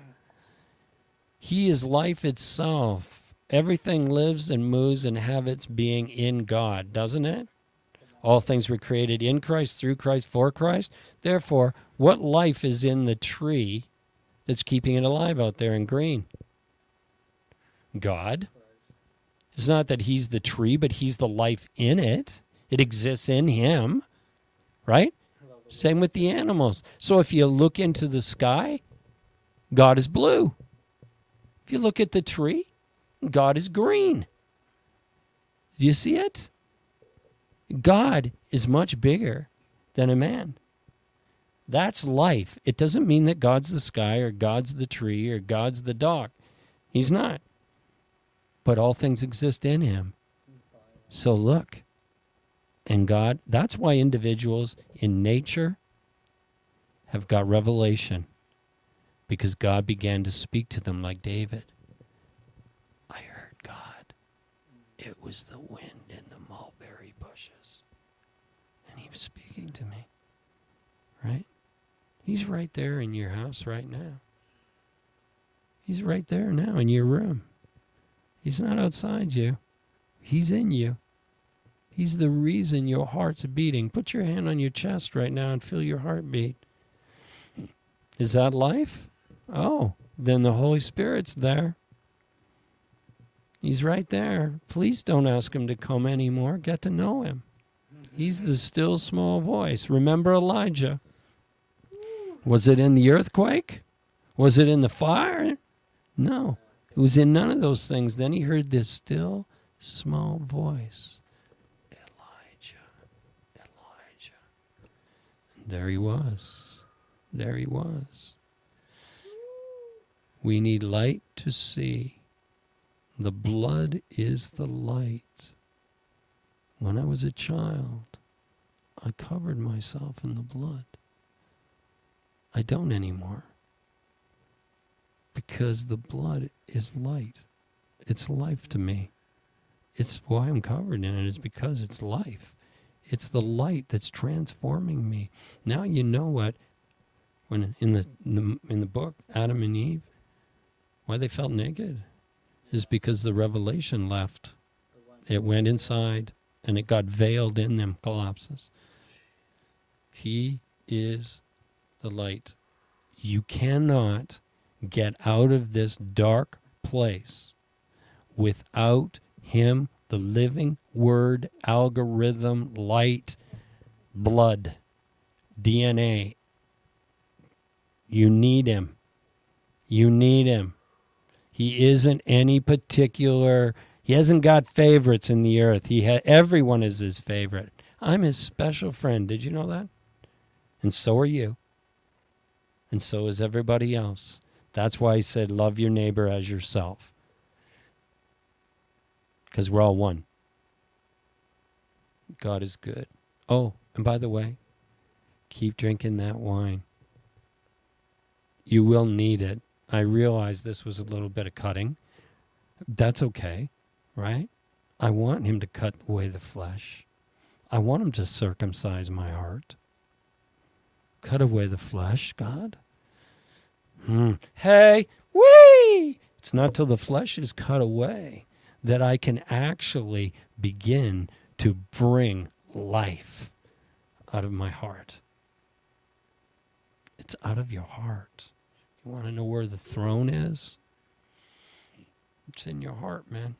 [SPEAKER 2] He is life itself. Everything lives and moves and have its being in God, doesn't it? All things were created in Christ, through Christ, for Christ. Therefore, what life is in the tree that's keeping it alive out there in green? God. It's not that He's the tree, but He's the life in it. It exists in Him, right? Same with the animals. So if you look into the sky, God is blue. If you look at the tree, God is green. Do you see it? God is much bigger than a man. That's life. It doesn't mean that God's the sky or God's the tree or God's the dog. He's not. But all things exist in him. So look. And God, that's why individuals in nature have got revelation because God began to speak to them like David. I heard God. It was the wind in the mulberry bushes. And he was speaking to me. Right? He's right there in your house right now. He's right there now in your room. He's not outside you, He's in you. He's the reason your heart's beating. Put your hand on your chest right now and feel your heartbeat. Is that life? Oh, then the Holy Spirit's there. He's right there. Please don't ask him to come anymore. Get to know him. He's the still small voice. Remember Elijah? Was it in the earthquake? Was it in the fire? No. It was in none of those things. Then he heard this still small voice Elijah, Elijah. And there he was. There he was. We need light to see. The blood is the light. When I was a child, I covered myself in the blood. I don't anymore. Because the blood is light. It's life to me. It's why I'm covered in it, is because it's life. It's the light that's transforming me. Now you know what when in the in the book Adam and Eve why they felt naked is because the revelation left. It went inside and it got veiled in them collapses. He is the light. You cannot get out of this dark place without Him, the living word, algorithm, light, blood, DNA. You need Him. You need Him. He isn't any particular. He hasn't got favorites in the earth. He ha- everyone is his favorite. I'm his special friend. Did you know that? And so are you. And so is everybody else. That's why he said, Love your neighbor as yourself. Because we're all one. God is good. Oh, and by the way, keep drinking that wine. You will need it. I realize this was a little bit of cutting. That's okay, right? I want him to cut away the flesh. I want him to circumcise my heart. Cut away the flesh, God. Hmm. Hey, wee! It's not till the flesh is cut away that I can actually begin to bring life out of my heart. It's out of your heart. Want to know where the throne is? It's in your heart, man.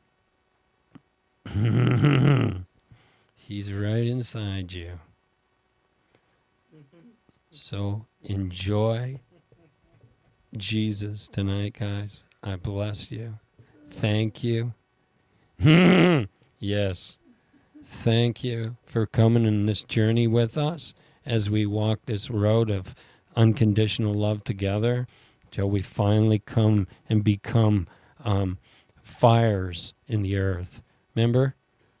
[SPEAKER 2] <laughs> He's right inside you. So enjoy Jesus tonight, guys. I bless you. Thank you. <laughs> yes. Thank you for coming in this journey with us as we walk this road of unconditional love together till we finally come and become um, fires in the earth. Remember?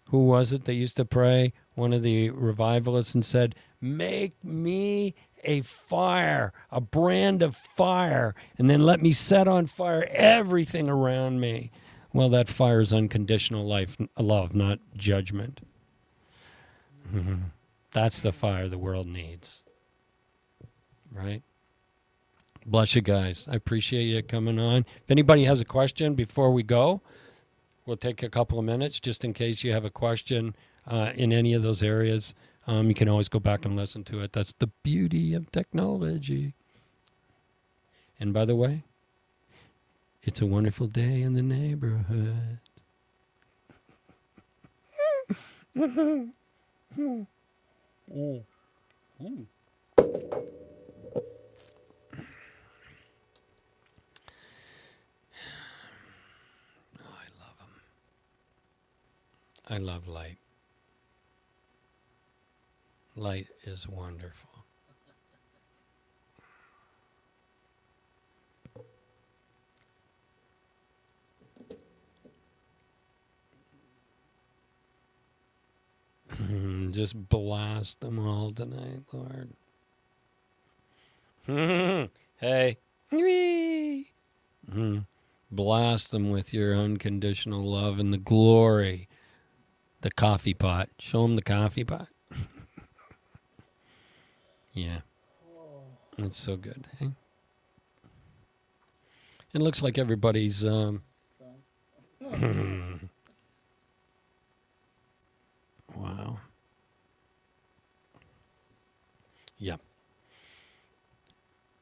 [SPEAKER 2] Who was it that used to pray? One of the revivalists and said, Make me a fire, a brand of fire, and then let me set on fire everything around me. Well, that fire is unconditional life, love, not judgment. That's the fire the world needs. Right? Bless you guys. I appreciate you coming on. If anybody has a question before we go, we'll take a couple of minutes just in case you have a question uh, in any of those areas. Um, you can always go back and listen to it. That's the beauty of technology. And by the way, it's a wonderful day in the neighborhood. <laughs> Oh, I love them. I love light. Light is wonderful. <laughs> Just blast them all tonight, Lord. <laughs> hey. Mhm. <laughs> Blast them with your unconditional love and the glory. The coffee pot. Show him the coffee pot. <laughs> yeah. That's so good. Hey? It looks like everybody's. Um, <laughs> wow. Yep.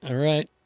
[SPEAKER 2] All right.